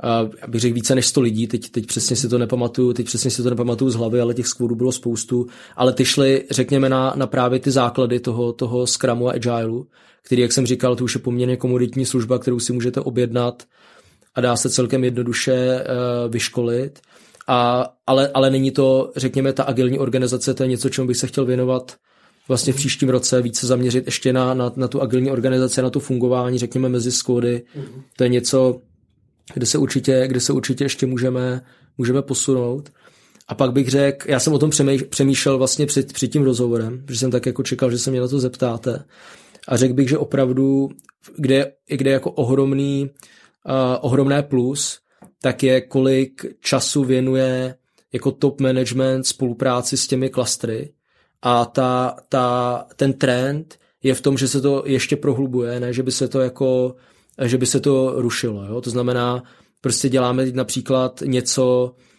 uh, bych řekl více než 100 lidí, teď, teď přesně si to nepamatuju, teď přesně si to nepamatuju z hlavy, ale těch skvodů bylo spoustu, ale ty šly, řekněme, na, na právě ty základy toho, toho Scrumu a Agileu, který, jak jsem říkal, to už je poměrně komoditní služba, kterou si můžete objednat a dá se celkem jednoduše uh, vyškolit. A, ale, ale není to, řekněme, ta agilní organizace, to je něco, čemu bych se chtěl věnovat vlastně v příštím roce, více zaměřit ještě na, na, na tu agilní organizaci, na to fungování, řekněme, mezi skody. Mm-hmm. To je něco, kde se určitě, kde se určitě ještě můžeme, můžeme posunout. A pak bych řekl, já jsem o tom přemýšlel vlastně před, před tím rozhovorem, že jsem tak jako čekal, že se mě na to zeptáte. A řekl bych, že opravdu, kde, kde jako ohromný, ohromné plus tak je, kolik času věnuje jako top management spolupráci s těmi klastry a ta, ta, ten trend je v tom, že se to ještě prohlubuje, ne, že by se to jako, že by se to rušilo, jo? to znamená, prostě děláme například něco, Eh,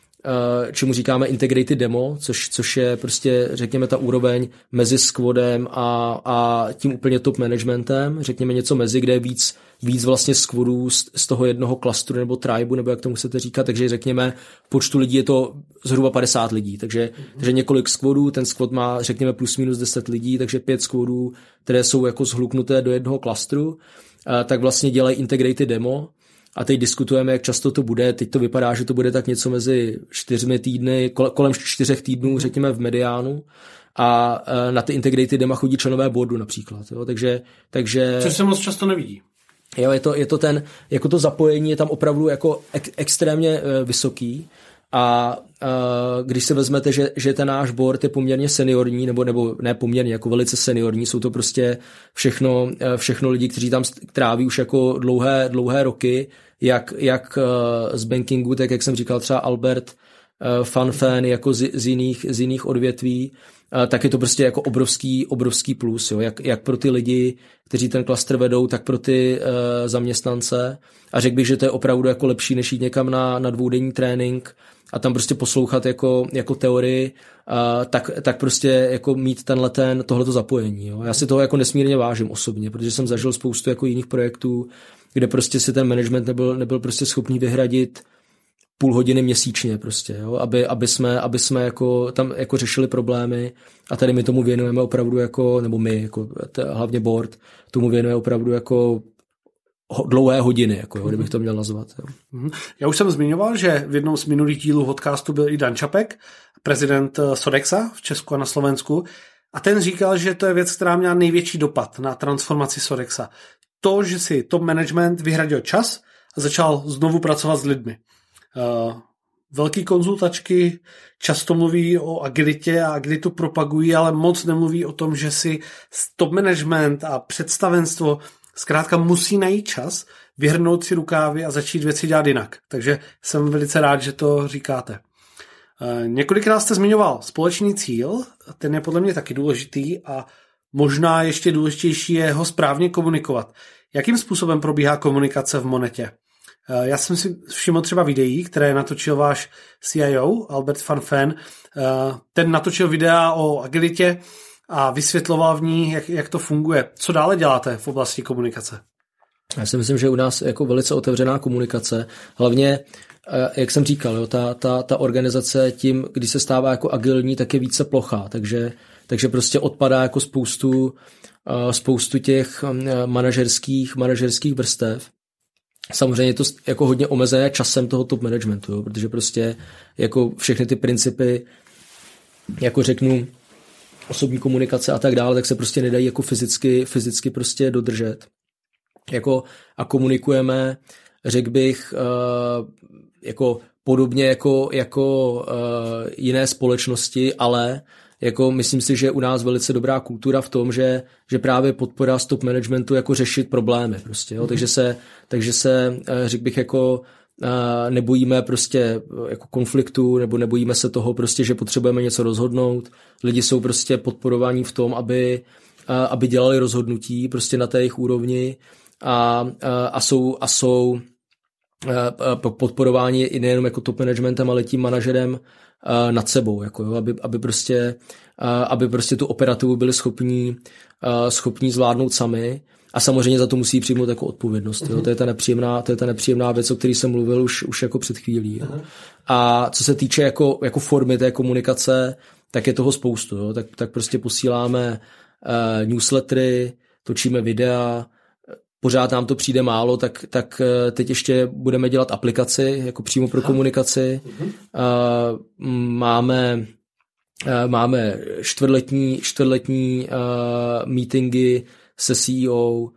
čemu říkáme integrated demo, což, což je prostě, řekněme, ta úroveň mezi squadem a, a tím úplně top managementem, řekněme něco mezi, kde je víc, víc vlastně squadů z, z toho jednoho klastru nebo tribu, nebo jak to musíte říkat, takže řekněme, počtu lidí je to zhruba 50 lidí, takže, mm-hmm. takže několik squadů, ten squad má, řekněme, plus minus 10 lidí, takže pět squadů, které jsou jako zhluknuté do jednoho klastru, eh, tak vlastně dělají integrated demo, a teď diskutujeme, jak často to bude. Teď to vypadá, že to bude tak něco mezi čtyřmi týdny, kolem čtyřech týdnů, řekněme, v mediánu. A e, na ty integrated dema chodí členové boardu například. Jo? Takže, takže... Což se moc často nevidí. Jo, je to, je to ten, jako to zapojení je tam opravdu jako ek, extrémně e, vysoký. A uh, když se vezmete, že, že ten náš board je poměrně seniorní, nebo, nebo ne poměrně, jako velice seniorní, jsou to prostě všechno, všechno lidi, kteří tam tráví už jako dlouhé, dlouhé roky, jak, jak uh, z bankingu, tak jak jsem říkal třeba Albert uh, Fanfen jako z, z, jiných, z jiných odvětví, tak je to prostě jako obrovský, obrovský plus, jo? Jak, jak pro ty lidi, kteří ten klaster vedou, tak pro ty uh, zaměstnance. A řekl bych, že to je opravdu jako lepší, než jít někam na, na dvoudenní trénink a tam prostě poslouchat jako, jako teorii, uh, tak, tak prostě jako mít tenhle ten, tohleto zapojení. Jo? Já si toho jako nesmírně vážím osobně, protože jsem zažil spoustu jako jiných projektů, kde prostě si ten management nebyl, nebyl prostě schopný vyhradit půl hodiny měsíčně prostě, jo? Aby, aby, jsme, aby jsme jako tam jako řešili problémy a tady my tomu věnujeme opravdu jako, nebo my, jako hlavně board, tomu věnuje opravdu jako dlouhé hodiny, jako, jo, kdybych to měl nazvat. Jo. Mhm. Já už jsem zmiňoval, že v jednom z minulých dílů podcastu byl i Dan Čapek, prezident eh, Sodexa v Česku a na Slovensku, a ten říkal, že to je věc, která měla největší dopad na transformaci Sodexa to, že si top management vyhradil čas a začal znovu pracovat s lidmi. Uh, velký konzultačky často mluví o agilitě a agilitu propagují, ale moc nemluví o tom, že si top management a představenstvo zkrátka musí najít čas, vyhrnout si rukávy a začít věci dělat jinak. Takže jsem velice rád, že to říkáte. Uh, několikrát jste zmiňoval společný cíl, ten je podle mě taky důležitý a Možná ještě důležitější je ho správně komunikovat. Jakým způsobem probíhá komunikace v Monetě? Eh, já jsem si všiml třeba videí, které natočil váš CIO, Albert Van Fen. Eh, ten natočil videa o agilitě a vysvětloval v ní, jak, jak to funguje. Co dále děláte v oblasti komunikace? Já si myslím, že u nás jako velice otevřená komunikace. Hlavně, eh, jak jsem říkal, jo, ta, ta, ta organizace tím, když se stává jako agilní, tak je více plochá. Takže, takže prostě odpadá jako spoustu, spoustu těch manažerských, manažerských vrstev Samozřejmě je to jako hodně omezené časem toho top managementu, jo, protože prostě jako všechny ty principy, jako řeknu, osobní komunikace a tak dále, tak se prostě nedají jako fyzicky, fyzicky prostě dodržet. Jako a komunikujeme, řekl bych, uh, jako podobně jako, jako uh, jiné společnosti, ale jako myslím si, že u nás velice dobrá kultura v tom, že, že právě podpora stop managementu jako řešit problémy prostě, jo? Mm-hmm. takže se, takže se eh, řekl bych jako eh, nebojíme prostě eh, jako konfliktu, nebo nebojíme se toho prostě, že potřebujeme něco rozhodnout. Lidi jsou prostě podporovaní v tom, aby, aby dělali rozhodnutí prostě na té jejich úrovni a, a jsou, a jsou podporováni i nejenom jako top managementem, ale tím manažerem nad sebou, jako jo, aby, aby, prostě, aby prostě tu operativu byli schopní, schopní zvládnout sami a samozřejmě za to musí přijmout jako odpovědnost. Jo. To, je ta nepříjemná, to je ta nepříjemná věc, o které jsem mluvil už, už jako před chvílí. Jo. A co se týče jako, jako formy té komunikace, tak je toho spoustu. Jo. Tak, tak prostě posíláme uh, newslettery, točíme videa, pořád nám to přijde málo, tak, tak eh, teď ještě budeme dělat aplikaci, jako přímo pro komunikaci. Uh, máme eh, máme čtvrtletní, čtvrtletní uh, meetingy se CEO,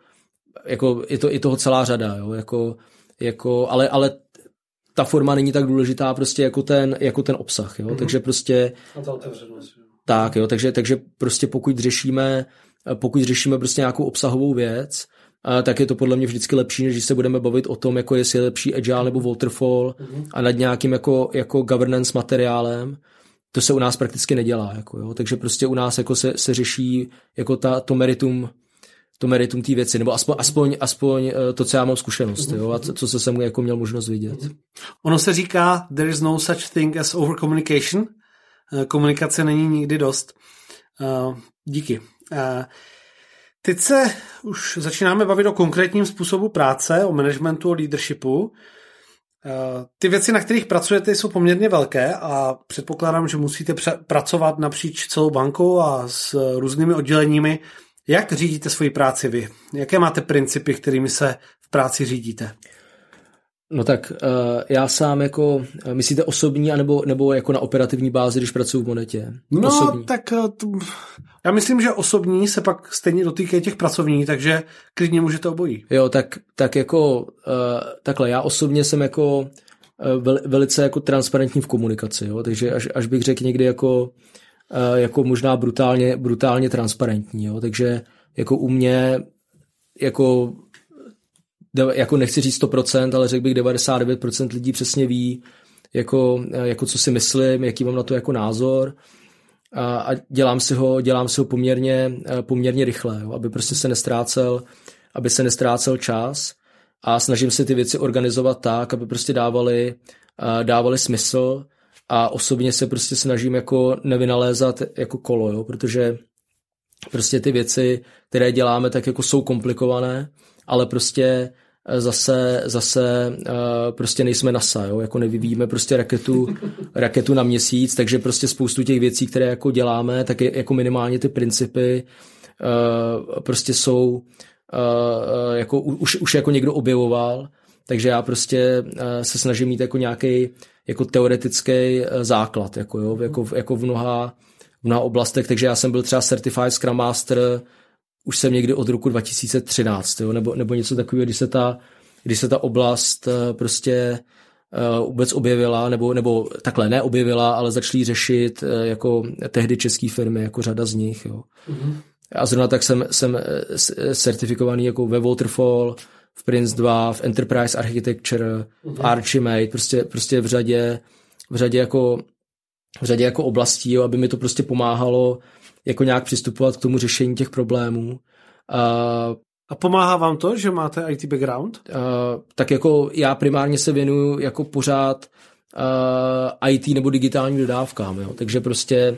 jako je, to, je toho celá řada, jo, jako, jako, ale, ale ta forma není tak důležitá prostě jako ten, jako ten obsah, jo, mm-hmm. takže prostě a ta otevřenost. Tak, jo, takže, takže prostě pokud řešíme, pokud řešíme prostě nějakou obsahovou věc, tak je to podle mě vždycky lepší, než když se budeme bavit o tom, jako jestli je lepší agile nebo waterfall mm-hmm. a nad nějakým jako, jako governance materiálem. To se u nás prakticky nedělá. Jako, jo. Takže prostě u nás jako se, se řeší jako ta, to meritum to meritum té věci, nebo aspoň, aspoň, aspoň eh, to, co já mám zkušenost, jo, a co, co jsem jako měl možnost vidět. Ono se říká, there is no such thing as over communication. Eh, komunikace není nikdy dost. Uh, díky. Teď se už začínáme bavit o konkrétním způsobu práce, o managementu, o leadershipu. Eh, ty věci, na kterých pracujete, jsou poměrně velké a předpokládám, že musíte pracovat napříč celou bankou a s různými odděleními. Jak řídíte svoji práci vy? Jaké máte principy, kterými se v práci řídíte? No tak uh, já sám jako, eh, myslíte osobní, anebo, nebo jako na operativní bázi, když pracuji v Monetě? No osobní. tak t- já myslím, že osobní se pak stejně dotýkají těch pracovních, takže klidně můžete obojí. Jo, tak, tak jako takhle, já osobně jsem jako vel, velice jako transparentní v komunikaci, jo, takže až, až bych řekl někdy jako, jako možná brutálně, brutálně transparentní, jo, takže jako u mě jako jako nechci říct 100%, ale řekl bych 99% lidí přesně ví, jako, jako co si myslím, jaký mám na to jako názor. A, a dělám si ho, dělám si ho poměrně, poměrně rychle, jo, aby prostě se nestrácel, aby se nestrácel čas. A snažím se ty věci organizovat tak, aby prostě dávali, dávali smysl a osobně se prostě snažím jako nevynalézat jako kolo, jo, protože prostě ty věci, které děláme, tak jako jsou komplikované, ale prostě zase, zase uh, prostě nejsme NASA, jo? jako nevyvíjíme prostě raketu, raketu na měsíc, takže prostě spoustu těch věcí, které jako děláme, tak je, jako minimálně ty principy uh, prostě jsou uh, jako už, už jako někdo objevoval, takže já prostě se snažím mít jako nějaký jako teoretický základ, jako, jo? Jako, jako v mnoha v mnoha oblastech, takže já jsem byl třeba Certified Scrum Master už jsem někdy od roku 2013, jo, nebo, nebo něco takového, kdy se ta, kdy se ta oblast eh, prostě uh, vůbec objevila, nebo, nebo takhle neobjevila, ale začali řešit uh, jako tehdy české firmy, jako řada z nich. Jo. Mm-hmm. A zrovna tak jsem, jsem certifikovaný jako ve Waterfall, v Prince 2, v Enterprise Architecture, v Archimate, prostě, prostě v řadě, v řadě jako v řadě jako oblastí, jo, aby mi to prostě pomáhalo jako nějak přistupovat k tomu řešení těch problémů. A A pomáhá vám to, že máte IT background? Uh, tak jako já primárně se věnuju jako pořád uh, IT nebo digitálním dodávkám, jo. takže prostě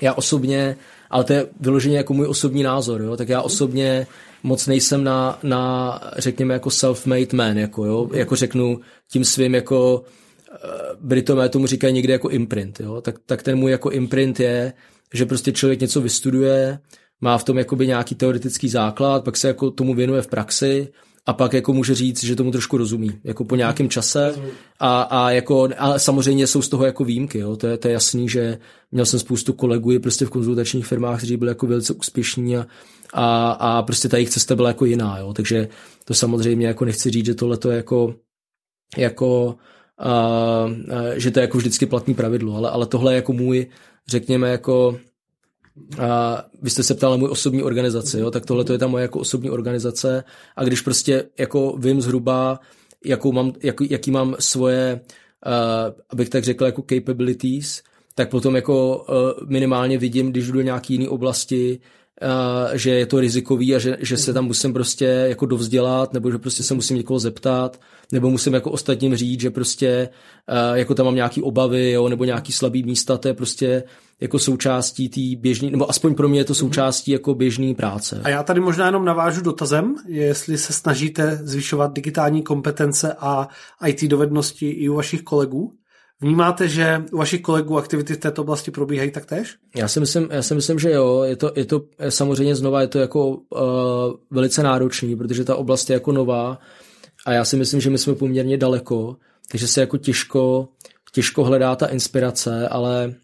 já osobně, ale to je vyloženě jako můj osobní názor, jo, tak já osobně moc nejsem na, na řekněme, jako self-made man, jako, jo, jako řeknu tím svým jako eh, Britové tomu říkají někde jako imprint, jo, tak, tak ten můj jako imprint je, že prostě člověk něco vystuduje, má v tom jakoby nějaký teoretický základ, pak se jako tomu věnuje v praxi a pak jako může říct, že tomu trošku rozumí, jako po nějakém čase. A, a jako, ale samozřejmě jsou z toho jako výjimky, jo, to je, to je jasný, že měl jsem spoustu kolegů prostě v konzultačních firmách, kteří byli jako velice úspěšní a, a, a prostě ta jejich cesta byla jako jiná, jo, takže to samozřejmě jako nechci říct, že tohle to je jako, jako a, že to je jako vždycky platný pravidlo, ale, ale tohle je jako můj, řekněme, jako a vy jste se ptal na můj osobní organizaci, jo, tak tohle to je ta moje jako osobní organizace. A když prostě jako vím zhruba, jakou mám, jak, jaký mám svoje, uh, abych tak řekl, jako capabilities, tak potom jako uh, minimálně vidím, když jdu do nějaký jiný oblasti, uh, že je to rizikový a že, že se tam musím prostě jako dovzdělat, nebo že prostě se musím někoho zeptat, nebo musím jako ostatním říct, že prostě uh, jako tam mám nějaký obavy, jo, nebo nějaký slabý místa, to je prostě jako součástí té běžné, nebo aspoň pro mě je to mhm. součástí jako běžné práce. A já tady možná jenom navážu dotazem, jestli se snažíte zvyšovat digitální kompetence a IT dovednosti i u vašich kolegů. Vnímáte, že u vašich kolegů aktivity v této oblasti probíhají taktéž? Já si myslím, já si myslím že jo. Je to, je to samozřejmě znova je to jako uh, velice náročný, protože ta oblast je jako nová a já si myslím, že my jsme poměrně daleko, takže se jako těžko, těžko hledá ta inspirace, ale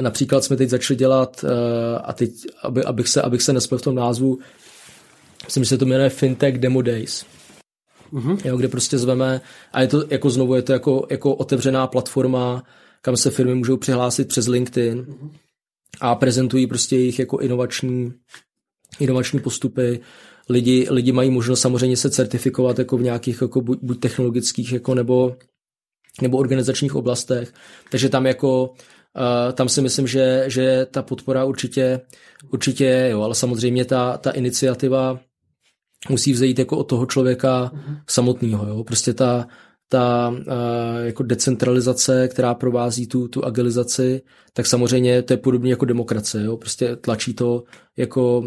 Například jsme teď začali dělat, eh, a teď, aby, abych se, abych se nespěl v tom názvu, myslím, že se to jmenuje Fintech Demo Days. Mm-hmm. Jo, kde prostě zveme, a je to jako znovu, je to jako, jako otevřená platforma, kam se firmy můžou přihlásit přes LinkedIn mm-hmm. a prezentují prostě jejich jako inovační, inovační postupy. Lidi, lidi mají možnost samozřejmě se certifikovat jako v nějakých jako buď, buď technologických jako nebo, nebo organizačních oblastech. Takže tam jako Uh, tam si myslím, že, že ta podpora určitě, určitě jo, ale samozřejmě ta, ta iniciativa musí vzejít jako od toho člověka mm-hmm. samotného. Jo. Prostě ta, ta uh, jako decentralizace, která provází tu, tu agilizaci, tak samozřejmě to je podobně jako demokracie. Jo. Prostě tlačí to, jako uh,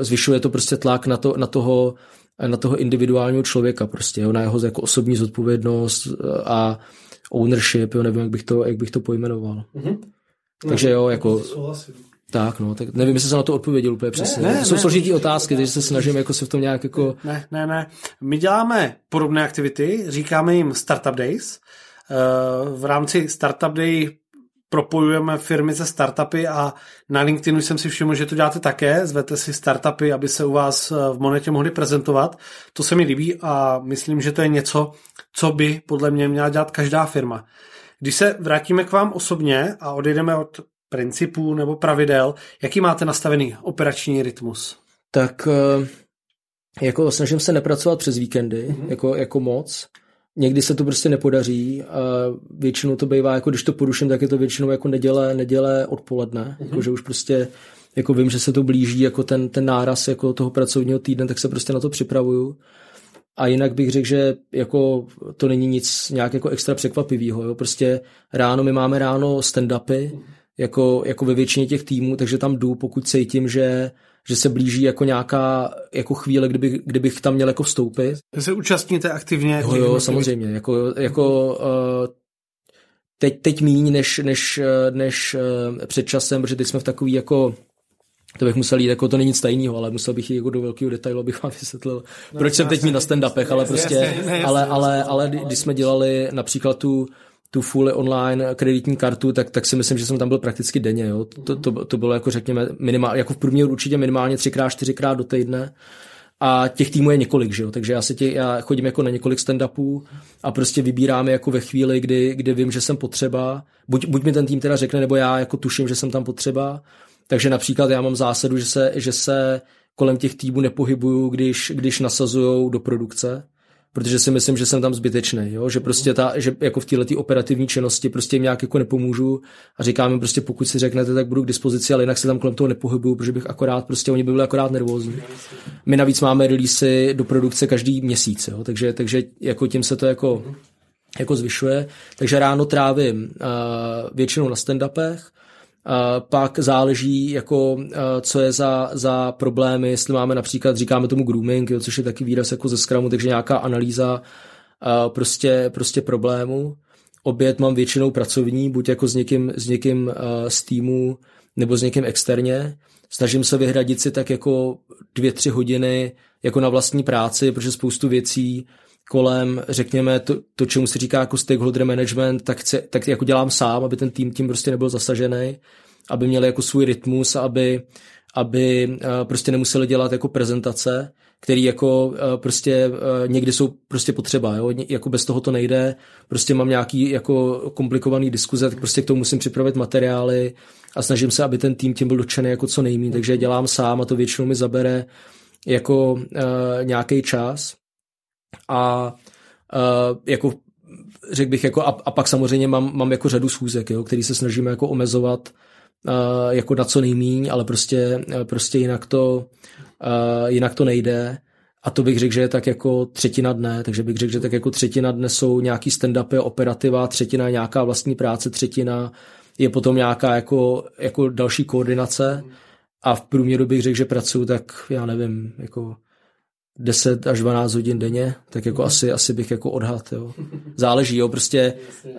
zvyšuje to prostě tlak na, to, na toho na toho individuálního člověka prostě, jo, na jeho jako osobní zodpovědnost a ownership, jo, nevím, jak bych to, jak bych to pojmenoval. Mm-hmm. Takže jo, jako... Tak, no, tak nevím, jestli jsem na to odpověděl úplně přesně. Ne, ne, to jsou složitý otázky, takže se snažím jako se v tom nějak jako... Ne, ne, ne. My děláme podobné aktivity, říkáme jim Startup Days. Eh, v rámci Startup Day propojujeme firmy se startupy a na LinkedInu jsem si všiml, že to děláte také, zvete si startupy, aby se u vás eh, v Monetě mohli prezentovat. To se mi líbí a myslím, že to je něco, co by podle mě měla dělat každá firma. Když se vrátíme k vám osobně a odejdeme od principů nebo pravidel, jaký máte nastavený operační rytmus? Tak eh, jako snažím se nepracovat přes víkendy, mm-hmm. jako, jako moc. Někdy se to prostě nepodaří a většinou to bývá, jako když to poruším, tak je to většinou jako neděle, neděle odpoledne, mm-hmm. jako, že už prostě jako vím, že se to blíží jako ten, ten náraz jako toho pracovního týdne, tak se prostě na to připravuju. A jinak bych řekl, že jako to není nic nějak jako extra překvapivého. Prostě ráno, my máme ráno stand-upy, jako, jako ve většině těch týmů, takže tam jdu, pokud cítím, že, že se blíží jako nějaká jako chvíle, kdyby, kdybych tam měl jako vstoupit. Vy se účastníte aktivně? Jo, jo, samozřejmě. Jako, jako uh, teď, teď míň než, než, eh, než uh, před časem, protože teď jsme v takový jako to bych musel jít, jako to není nic tajného, ale musel bych jít jako do velkého detailu, abych vám vysvětlil, no, proč jsem teď mít na stand-upech, ale prostě, jasně, ale, ale, ale když jsme dělali například tu, tu fully online kreditní kartu, tak, tak si myslím, že jsem tam byl prakticky denně. Jo. To, to, to bylo jako řekněme minimálně, jako v průměru určitě minimálně třikrát, čtyřikrát do týdne. A těch týmů je několik, že jo? takže já, se tě, já chodím jako na několik stand-upů a prostě vybíráme jako ve chvíli, kdy, kdy vím, že jsem potřeba. Buď, buď mi ten tým teda řekne, nebo já jako tuším, že jsem tam potřeba takže například já mám zásadu, že se, že se kolem těch týmů nepohybuju, když, když nasazují do produkce, protože si myslím, že jsem tam zbytečný, jo? že prostě ta, že jako v této operativní činnosti prostě jim nějak jako nepomůžu a říkám jim prostě, pokud si řeknete, tak budu k dispozici, ale jinak se tam kolem toho nepohybuju, protože bych akorát, prostě oni by byli akorát nervózní. My navíc máme releasy do produkce každý měsíc, jo? Takže, takže jako tím se to jako, jako zvyšuje. Takže ráno trávím uh, většinou na stand-upech, pak záleží, jako, co je za, za problémy, jestli máme například, říkáme tomu grooming, jo, což je taky výraz jako ze Scrumu, takže nějaká analýza prostě, prostě problému. Oběd mám většinou pracovní, buď jako s někým, s někým z týmu, nebo s někým externě. Snažím se vyhradit si tak jako dvě, tři hodiny jako na vlastní práci, protože spoustu věcí kolem, řekněme, to, to čemu se říká jako stakeholder management, tak, chci, tak jako dělám sám, aby ten tým tím prostě nebyl zasažený, aby měli jako svůj rytmus, aby, aby uh, prostě nemuseli dělat jako prezentace, který jako uh, prostě uh, někdy jsou prostě potřeba, jo? jako bez toho to nejde, prostě mám nějaký jako komplikovaný diskuze, tak prostě k tomu musím připravit materiály a snažím se, aby ten tým tím byl dotčený jako co nejmí, takže dělám sám a to většinou mi zabere jako nějaký čas a uh, jako řekl bych, jako, a, a pak samozřejmě mám, mám jako řadu schůzek, jo, který se snažíme jako omezovat uh, jako na co nejmíň, ale prostě, prostě jinak, to, uh, jinak to nejde. A to bych řekl, že je tak jako třetina dne, takže bych řekl, že tak jako třetina dne jsou nějaký stand-upy, operativa, třetina nějaká vlastní práce, třetina je potom nějaká jako, jako další koordinace a v průměru bych řekl, že pracuji tak, já nevím, jako 10 až 12 hodin denně, tak jako asi, asi bych jako odhad, jo. Záleží, jo, prostě uh,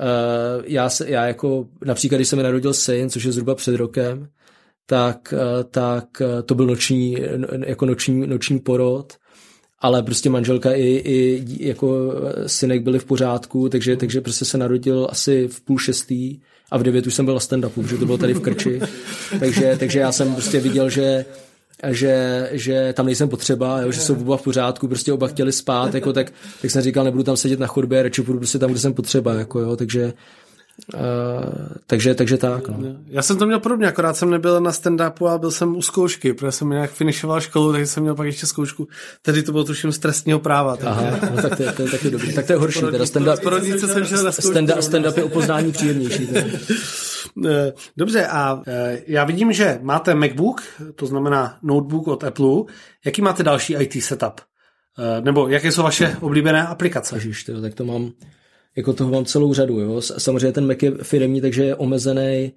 já, se, já jako, například když se mi narodil syn, což je zhruba před rokem, tak, uh, tak uh, to byl noční, jako noční, noční porod, ale prostě manželka i, i jako synek byli v pořádku, takže, takže prostě se narodil asi v půl šestý a v devět už jsem byl na stand-upu, protože to bylo tady v Krči, takže, takže já jsem prostě viděl, že že, že tam nejsem potřeba, jo, že jsou oba v pořádku, prostě oba chtěli spát, jako, tak, tak jsem říkal, nebudu tam sedět na chodbě, radši půjdu prostě tam, kde jsem potřeba, jako, jo, takže Uh, takže, takže tak. No. Já jsem to měl podobně, akorát jsem nebyl na stand-upu a byl jsem u zkoušky, protože jsem nějak finišoval školu, takže jsem měl pak ještě zkoušku. Tedy to bylo tuším z trestního práva. Takže... Aha, no, tak to, je, to je taky dobrý. Tak to je horší. Teda stand-up, stand-up, stand-up je o poznání příjemnější. Eh, dobře, a eh, já vidím, že máte MacBook, to znamená notebook od Apple. Jaký máte další IT setup? Nebo jaké jsou vaše oblíbené aplikace? Ježiš, tyjo, tak to mám jako toho mám celou řadu. Jo. Samozřejmě ten Mac je firmní, takže je omezený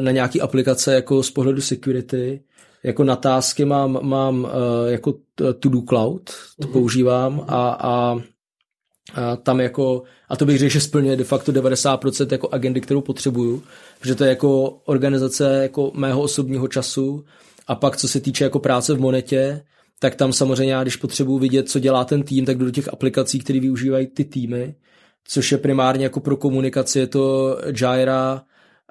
na nějaký aplikace jako z pohledu security. Jako na tásky mám, mám jako To-Do Cloud, to uh-huh. používám a, a, a tam jako, a to bych řekl, že splňuje de facto 90% jako agendy, kterou potřebuju, protože to je jako organizace jako mého osobního času a pak co se týče jako práce v Monetě, tak tam samozřejmě já, když potřebuji vidět, co dělá ten tým, tak jdu do těch aplikací, které využívají ty týmy což je primárně jako pro komunikaci je to Jira,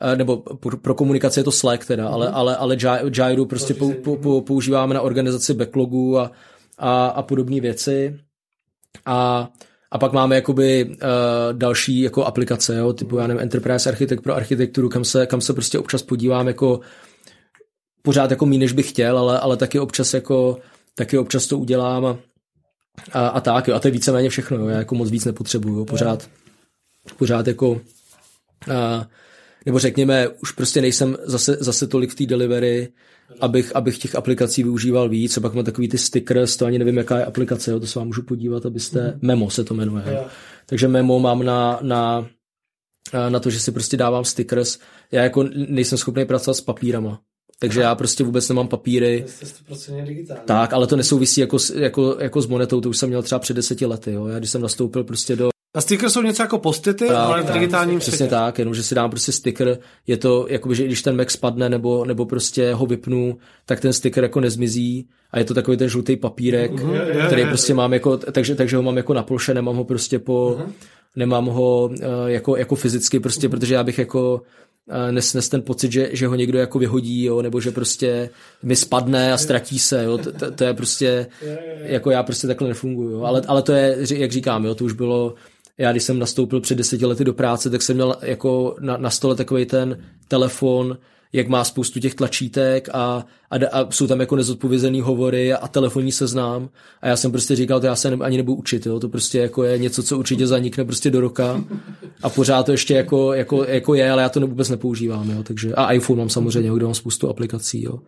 eh, nebo pro komunikaci je to Slack teda, mm-hmm. ale, ale, ale Jira prostě pou, pou, používáme na organizaci backlogů a, a, a podobné věci. A, a pak máme jakoby uh, další jako aplikace, jo, typu já nevím, Enterprise Architect pro architekturu, kam se, kam se prostě občas podívám jako pořád jako méně, než bych chtěl, ale, ale taky občas jako taky občas to udělám a, a, a tak, jo. A to je víceméně všechno, jo. Já jako moc víc nepotřebuju, jo. Pořád, pořád jako a, nebo řekněme, už prostě nejsem zase, zase tolik v té delivery, abych, abych těch aplikací využíval víc, a pak mám takový ty stickers, to ani nevím, jaká je aplikace, jo, to se vám můžu podívat, abyste, mm. Memo se to jmenuje, jo. takže Memo mám na, na, na to, že si prostě dávám stickers, já jako nejsem schopný pracovat s papírama, takže já prostě vůbec nemám papíry. Tak, ale to nesouvisí jako, jako, jako s monetou, to už jsem měl třeba před deseti lety. Jo. Já když jsem nastoupil prostě do a sticker jsou něco jako postity, tak, ale v digitálním Přesně světě. tak, jenom že si dám prostě sticker, je to, jakoby, že když ten Mac spadne nebo, nebo prostě ho vypnu, tak ten sticker jako nezmizí a je to takový ten žlutý papírek, uh-huh, který prostě mám jako, takže, takže ho mám jako na ploše, nemám ho prostě po, uh-huh. nemám ho uh, jako, jako fyzicky prostě, uh-huh. protože já bych jako nes, nes ten pocit, že, že ho někdo jako vyhodí, jo, nebo že prostě mi spadne a ztratí se, jo, to, to je prostě, jako já prostě takhle nefunguju, jo. Ale, ale to je, jak říkám, jo, to už bylo, já když jsem nastoupil před deseti lety do práce, tak jsem měl jako na, na stole takový ten telefon, jak má spoustu těch tlačítek a, a, a jsou tam jako nezodpovězený hovory a telefonní seznám a já jsem prostě říkal, to já se ne, ani nebudu učit, jo? to prostě jako je něco, co určitě zanikne prostě do roka a pořád to ještě jako, jako, jako je, ale já to vůbec nepoužívám, jo? takže a iPhone mám samozřejmě, kde mám spoustu aplikací, jo?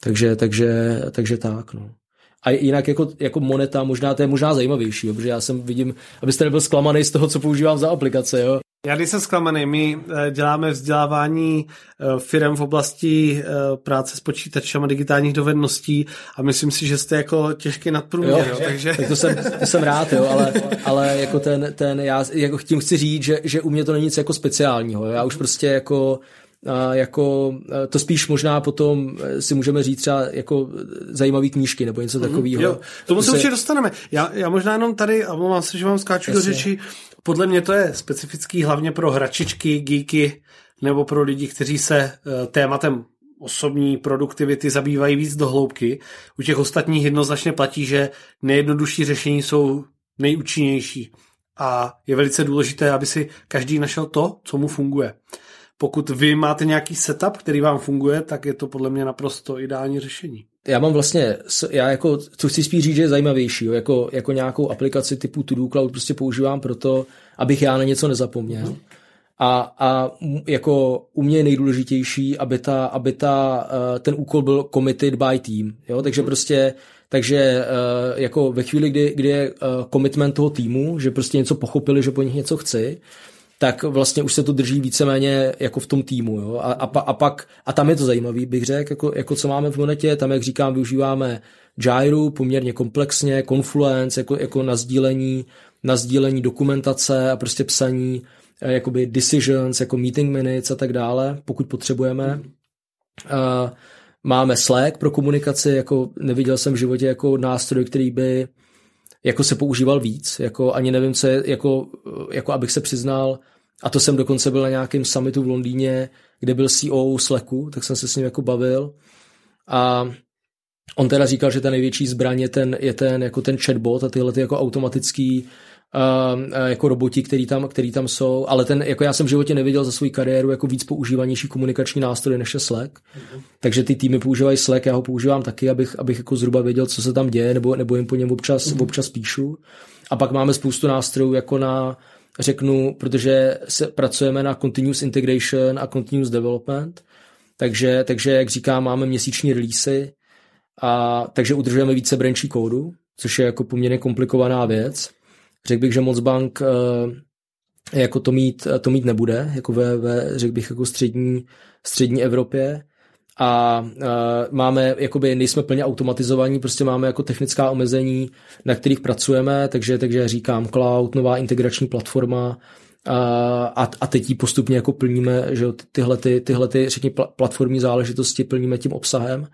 Takže, takže, takže tak, no. A jinak jako, jako moneta, možná to je možná zajímavější, jo, protože já jsem vidím, abyste nebyl zklamaný z toho, co používám za aplikace, jo. Já nejsem zklamaný, my eh, děláme vzdělávání eh, firm v oblasti eh, práce s počítačem a digitálních dovedností a myslím si, že jste jako těžký nadprůměr, jo, jo, takže... Tak to jsem, to jsem rád, jo, ale, ale jako ten, ten já jako tím chci říct, že, že u mě to není nic jako speciálního, já už prostě jako jako to spíš možná potom si můžeme říct třeba jako zajímavé knížky nebo něco mhm, takového. Jo, tomu se určitě dostaneme. Já, já možná jenom tady, a mám se, že vám skáču Jasně. do řeči, podle mě to je specifický hlavně pro hračičky, geeky nebo pro lidi, kteří se eh, tématem osobní produktivity zabývají víc do hloubky. U těch ostatních jednoznačně platí, že nejjednodušší řešení jsou nejúčinnější. A je velice důležité, aby si každý našel to, co mu funguje. Pokud vy máte nějaký setup, který vám funguje, tak je to podle mě naprosto ideální řešení já mám vlastně, já jako, co chci spíš říct, že je zajímavější, jo, jako, jako nějakou aplikaci typu To Cloud prostě používám proto, abych já na něco nezapomněl. A, a jako u mě je nejdůležitější, aby, ta, aby ta, eh, ten úkol byl committed by team. Jo? Takže prostě takže eh, jako ve chvíli, kdy, kdy je eh, commitment toho týmu, že prostě něco pochopili, že po nich něco chci, tak vlastně už se to drží víceméně jako v tom týmu. Jo? A, a, a, pak, a tam je to zajímavý, bych řekl, jako, jako co máme v Monetě, tam, jak říkám, využíváme Gyru poměrně komplexně, Confluence jako, jako na, sdílení, na sdílení dokumentace a prostě psaní eh, jakoby decisions, jako meeting minutes a tak dále, pokud potřebujeme. Uh, máme Slack pro komunikaci, jako neviděl jsem v životě jako nástroj, který by jako se používal víc, jako ani nevím, co je, jako, jako abych se přiznal, a to jsem dokonce byl na nějakém summitu v Londýně, kde byl CEO Slacku, tak jsem se s ním jako bavil. A on teda říkal, že ta největší zbraň je ten, je ten, jako ten chatbot a tyhle ty jako automatický jako roboti, který tam, který tam jsou, ale ten, jako já jsem v životě neviděl za svou kariéru jako víc používanější komunikační nástroj než je Slack. Mm-hmm. Takže ty týmy používají Slack, já ho používám taky, abych, abych jako zhruba věděl, co se tam děje, nebo, nebo jim po něm občas, mm-hmm. občas píšu. A pak máme spoustu nástrojů jako na, řeknu, protože se pracujeme na continuous integration a continuous development, takže, takže jak říkám, máme měsíční releasy, a takže udržujeme více brančí kódu, což je jako poměrně komplikovaná věc. Řekl bych, že Mocbank eh, jako to mít, to mít nebude, jako ve, ve řekl bych, jako střední, střední Evropě. A uh, máme, jakoby nejsme plně automatizovaní, prostě máme jako technická omezení, na kterých pracujeme, takže, takže říkám cloud, nová integrační platforma uh, a, a teď ji postupně jako plníme, že tyhle, ty, tyhle ty, řekni, platformní záležitosti plníme tím obsahem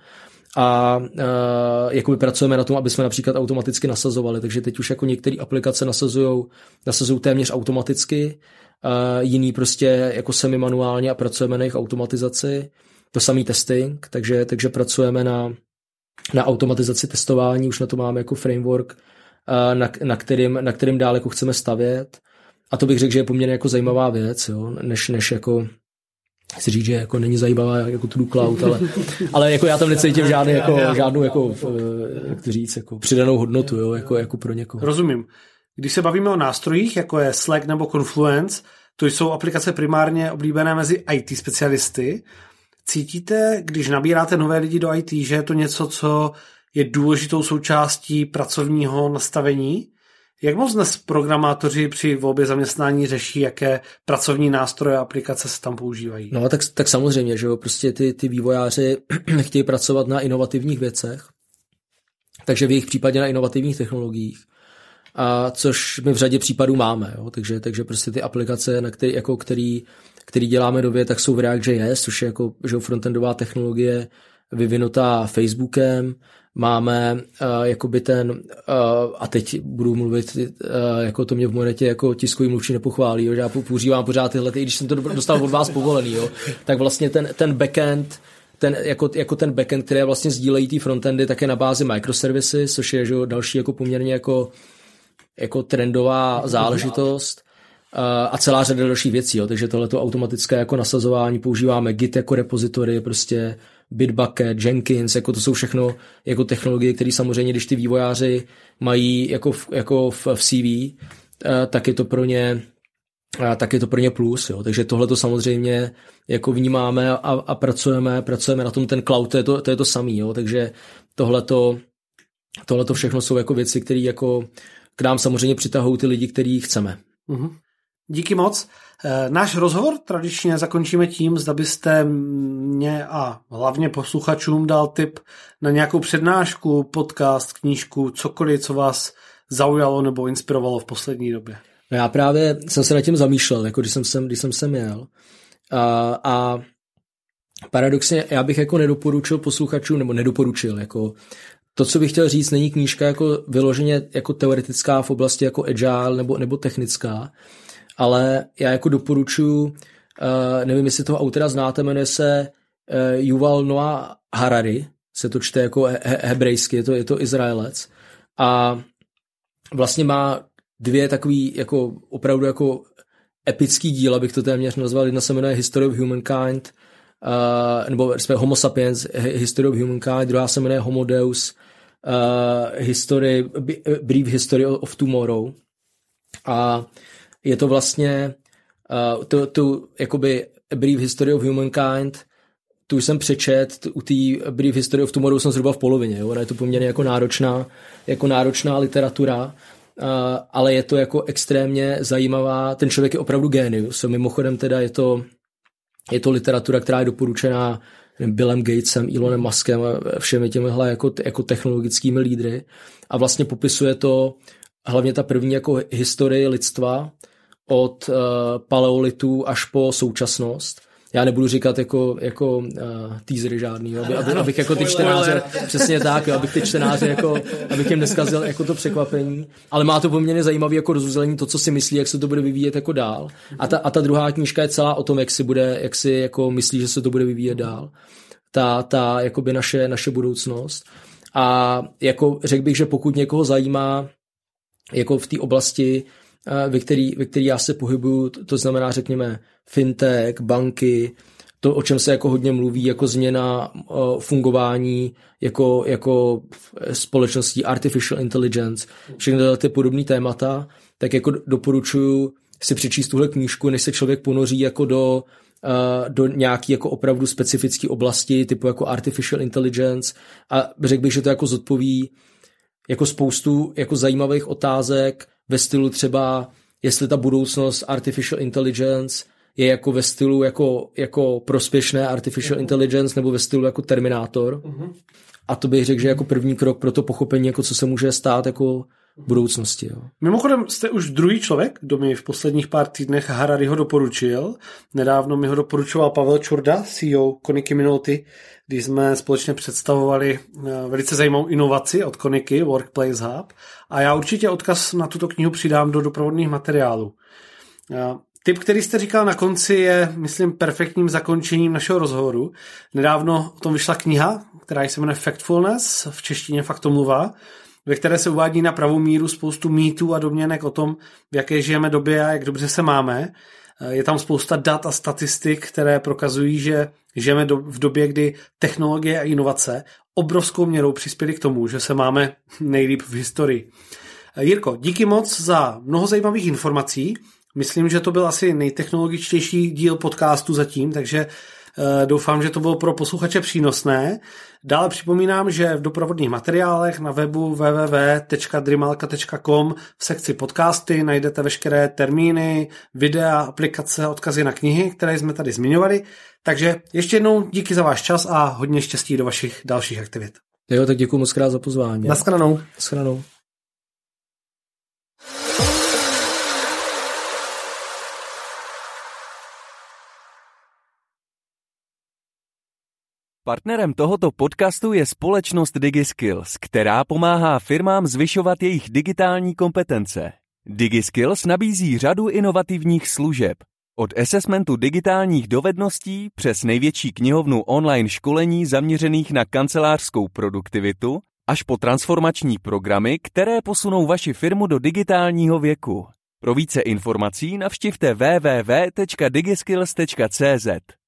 a uh, jakoby pracujeme na tom, aby jsme například automaticky nasazovali, takže teď už jako některé aplikace nasazují nasazují téměř automaticky, uh, jiný prostě jako semi manuálně a pracujeme na jejich automatizaci, to samý testing, takže, takže pracujeme na, na automatizaci testování, už na to máme jako framework, uh, na, na, kterým, na kterým dál jako chceme stavět. A to bych řekl, že je poměrně jako zajímavá věc, jo, než, než jako chci říct, že jako není zajímavá jako True Cloud, ale, ale jako já tam necítím žádný, jako, žádnou jako, jak to říct, jako přidanou hodnotu, jo, jako, jako pro někoho. Rozumím. Když se bavíme o nástrojích, jako je Slack nebo Confluence, to jsou aplikace primárně oblíbené mezi IT specialisty. Cítíte, když nabíráte nové lidi do IT, že je to něco, co je důležitou součástí pracovního nastavení? Jak moc dnes programátoři při volbě zaměstnání řeší, jaké pracovní nástroje a aplikace se tam používají? No tak, tak samozřejmě, že jo, prostě ty, ty vývojáři chtějí pracovat na inovativních věcech, takže v jejich případě na inovativních technologiích, a což my v řadě případů máme, jo, takže, takže prostě ty aplikace, na který, jako který, který děláme nově, tak jsou v React.js, což je jako že frontendová technologie vyvinutá Facebookem, máme uh, jakoby ten, uh, a teď budu mluvit, uh, jako to mě v monetě jako tiskový mluvčí nepochválí, jo, že já používám pořád tyhle, i když jsem to dostal od vás povolený, jo, tak vlastně ten, ten backend, ten, jako, jako ten backend, které vlastně sdílejí ty frontendy, tak je na bázi microservices, což je že, další jako poměrně jako, jako trendová záležitost. a celá řada dalších věcí, jo. takže tohleto automatické jako nasazování používáme Git jako repozitory, prostě Bitbucket, Jenkins, jako to jsou všechno jako technologie, které samozřejmě, když ty vývojáři mají jako v, jako v, v CV, tak je to pro ně tak je to pro ně plus, jo. takže tohle to samozřejmě jako vnímáme a, a pracujeme, pracujeme na tom, ten cloud, to je to, to, je to samý, jo. takže tohle to všechno jsou jako věci, které jako k nám samozřejmě přitahují ty lidi, který chceme. Mm-hmm. Díky moc. Eh, náš rozhovor tradičně zakončíme tím, zda byste mě a hlavně posluchačům dal tip na nějakou přednášku, podcast, knížku, cokoliv, co vás zaujalo nebo inspirovalo v poslední době. No já právě jsem se nad tím zamýšlel, jako když jsem sem, když jsem sem jel. A, a paradoxně já bych jako nedoporučil posluchačům, nebo nedoporučil, jako to, co bych chtěl říct, není knížka jako vyloženě jako teoretická v oblasti jako agile nebo, nebo technická, ale já jako doporučuji, uh, nevím, jestli toho autora znáte, jmenuje se uh, Yuval Noah Harari, se to čte jako he- hebrejsky, je to, je to Izraelec. A vlastně má dvě takový jako opravdu jako epický díla, bych to téměř nazval. Jedna se jmenuje History of Humankind, uh, nebo respektive Homo sapiens, History of Humankind, druhá se jmenuje Homo Deus, uh, history, Brief History of Tomorrow. A je to vlastně uh, tu, tu jakoby Brief History of Humankind, tu jsem přečet, u té Brief History of Tomorrow jsem zhruba v polovině, jo? Ona je to poměrně jako náročná, jako náročná literatura, uh, ale je to jako extrémně zajímavá, ten člověk je opravdu génius, mimochodem teda je to, je to literatura, která je doporučená Billem Gatesem, Elonem Muskem a všemi těmihle jako, jako technologickými lídry a vlastně popisuje to hlavně ta první jako historie lidstva od uh, paleolitu až po současnost. Já nebudu říkat jako, jako uh, teasery žádný, aby, aby, abych jako ty čtenáře, přesně tak, jo, abych ty čtenáře jako, abych jim neskazil jako to překvapení, ale má to poměrně zajímavé jako rozuzlení to, co si myslí, jak se to bude vyvíjet jako dál. A ta, a ta druhá knížka je celá o tom, jak si bude, jak si jako myslí, že se to bude vyvíjet dál. Ta, ta jakoby naše, naše budoucnost. A jako řekl bych, že pokud někoho zajímá jako v té oblasti ve který, ve který já se pohybuju, to znamená, řekněme, fintech, banky, to, o čem se jako hodně mluví, jako změna fungování jako, jako společností artificial intelligence, všechny ty podobné témata, tak jako doporučuji si přečíst tuhle knížku, než se člověk ponoří jako do, do nějaký jako opravdu specifické oblasti, typu jako artificial intelligence. A řekl bych, že to jako zodpoví jako spoustu jako zajímavých otázek, ve stylu třeba, jestli ta budoucnost artificial intelligence je jako ve stylu jako, jako prospěšné artificial uh-huh. intelligence nebo ve stylu jako Terminátor. Uh-huh. A to bych řekl, že jako první krok pro to pochopení, jako co se může stát jako budoucnosti. Jo. Mimochodem jste už druhý člověk, kdo mi v posledních pár týdnech Harariho doporučil. Nedávno mi ho doporučoval Pavel Čurda, CEO Koniky Minuty, když jsme společně představovali eh, velice zajímavou inovaci od Koniky, Workplace Hub. A já určitě odkaz na tuto knihu přidám do doprovodných materiálů. Eh, Typ, který jste říkal na konci, je, myslím, perfektním zakončením našeho rozhovoru. Nedávno o tom vyšla kniha, která se jmenuje Factfulness, v češtině faktomluva, ve které se uvádí na pravou míru spoustu mýtů a domněnek o tom, v jaké žijeme době a jak dobře se máme. Eh, je tam spousta dat a statistik, které prokazují, že žijeme do, v době, kdy technologie a inovace obrovskou měrou přispěly k tomu, že se máme nejlíp v historii. Eh, Jirko, díky moc za mnoho zajímavých informací. Myslím, že to byl asi nejtechnologičtější díl podcastu zatím, takže doufám, že to bylo pro posluchače přínosné. Dále připomínám, že v doprovodných materiálech na webu www.drimalka.com v sekci podcasty najdete veškeré termíny, videa, aplikace, odkazy na knihy, které jsme tady zmiňovali. Takže ještě jednou díky za váš čas a hodně štěstí do vašich dalších aktivit. Jo, tak děkuji moc krát za pozvání. Naschledanou. Naschledanou. Partnerem tohoto podcastu je společnost DigiSkills, která pomáhá firmám zvyšovat jejich digitální kompetence. DigiSkills nabízí řadu inovativních služeb. Od assessmentu digitálních dovedností přes největší knihovnu online školení zaměřených na kancelářskou produktivitu až po transformační programy, které posunou vaši firmu do digitálního věku. Pro více informací navštivte www.digiskills.cz.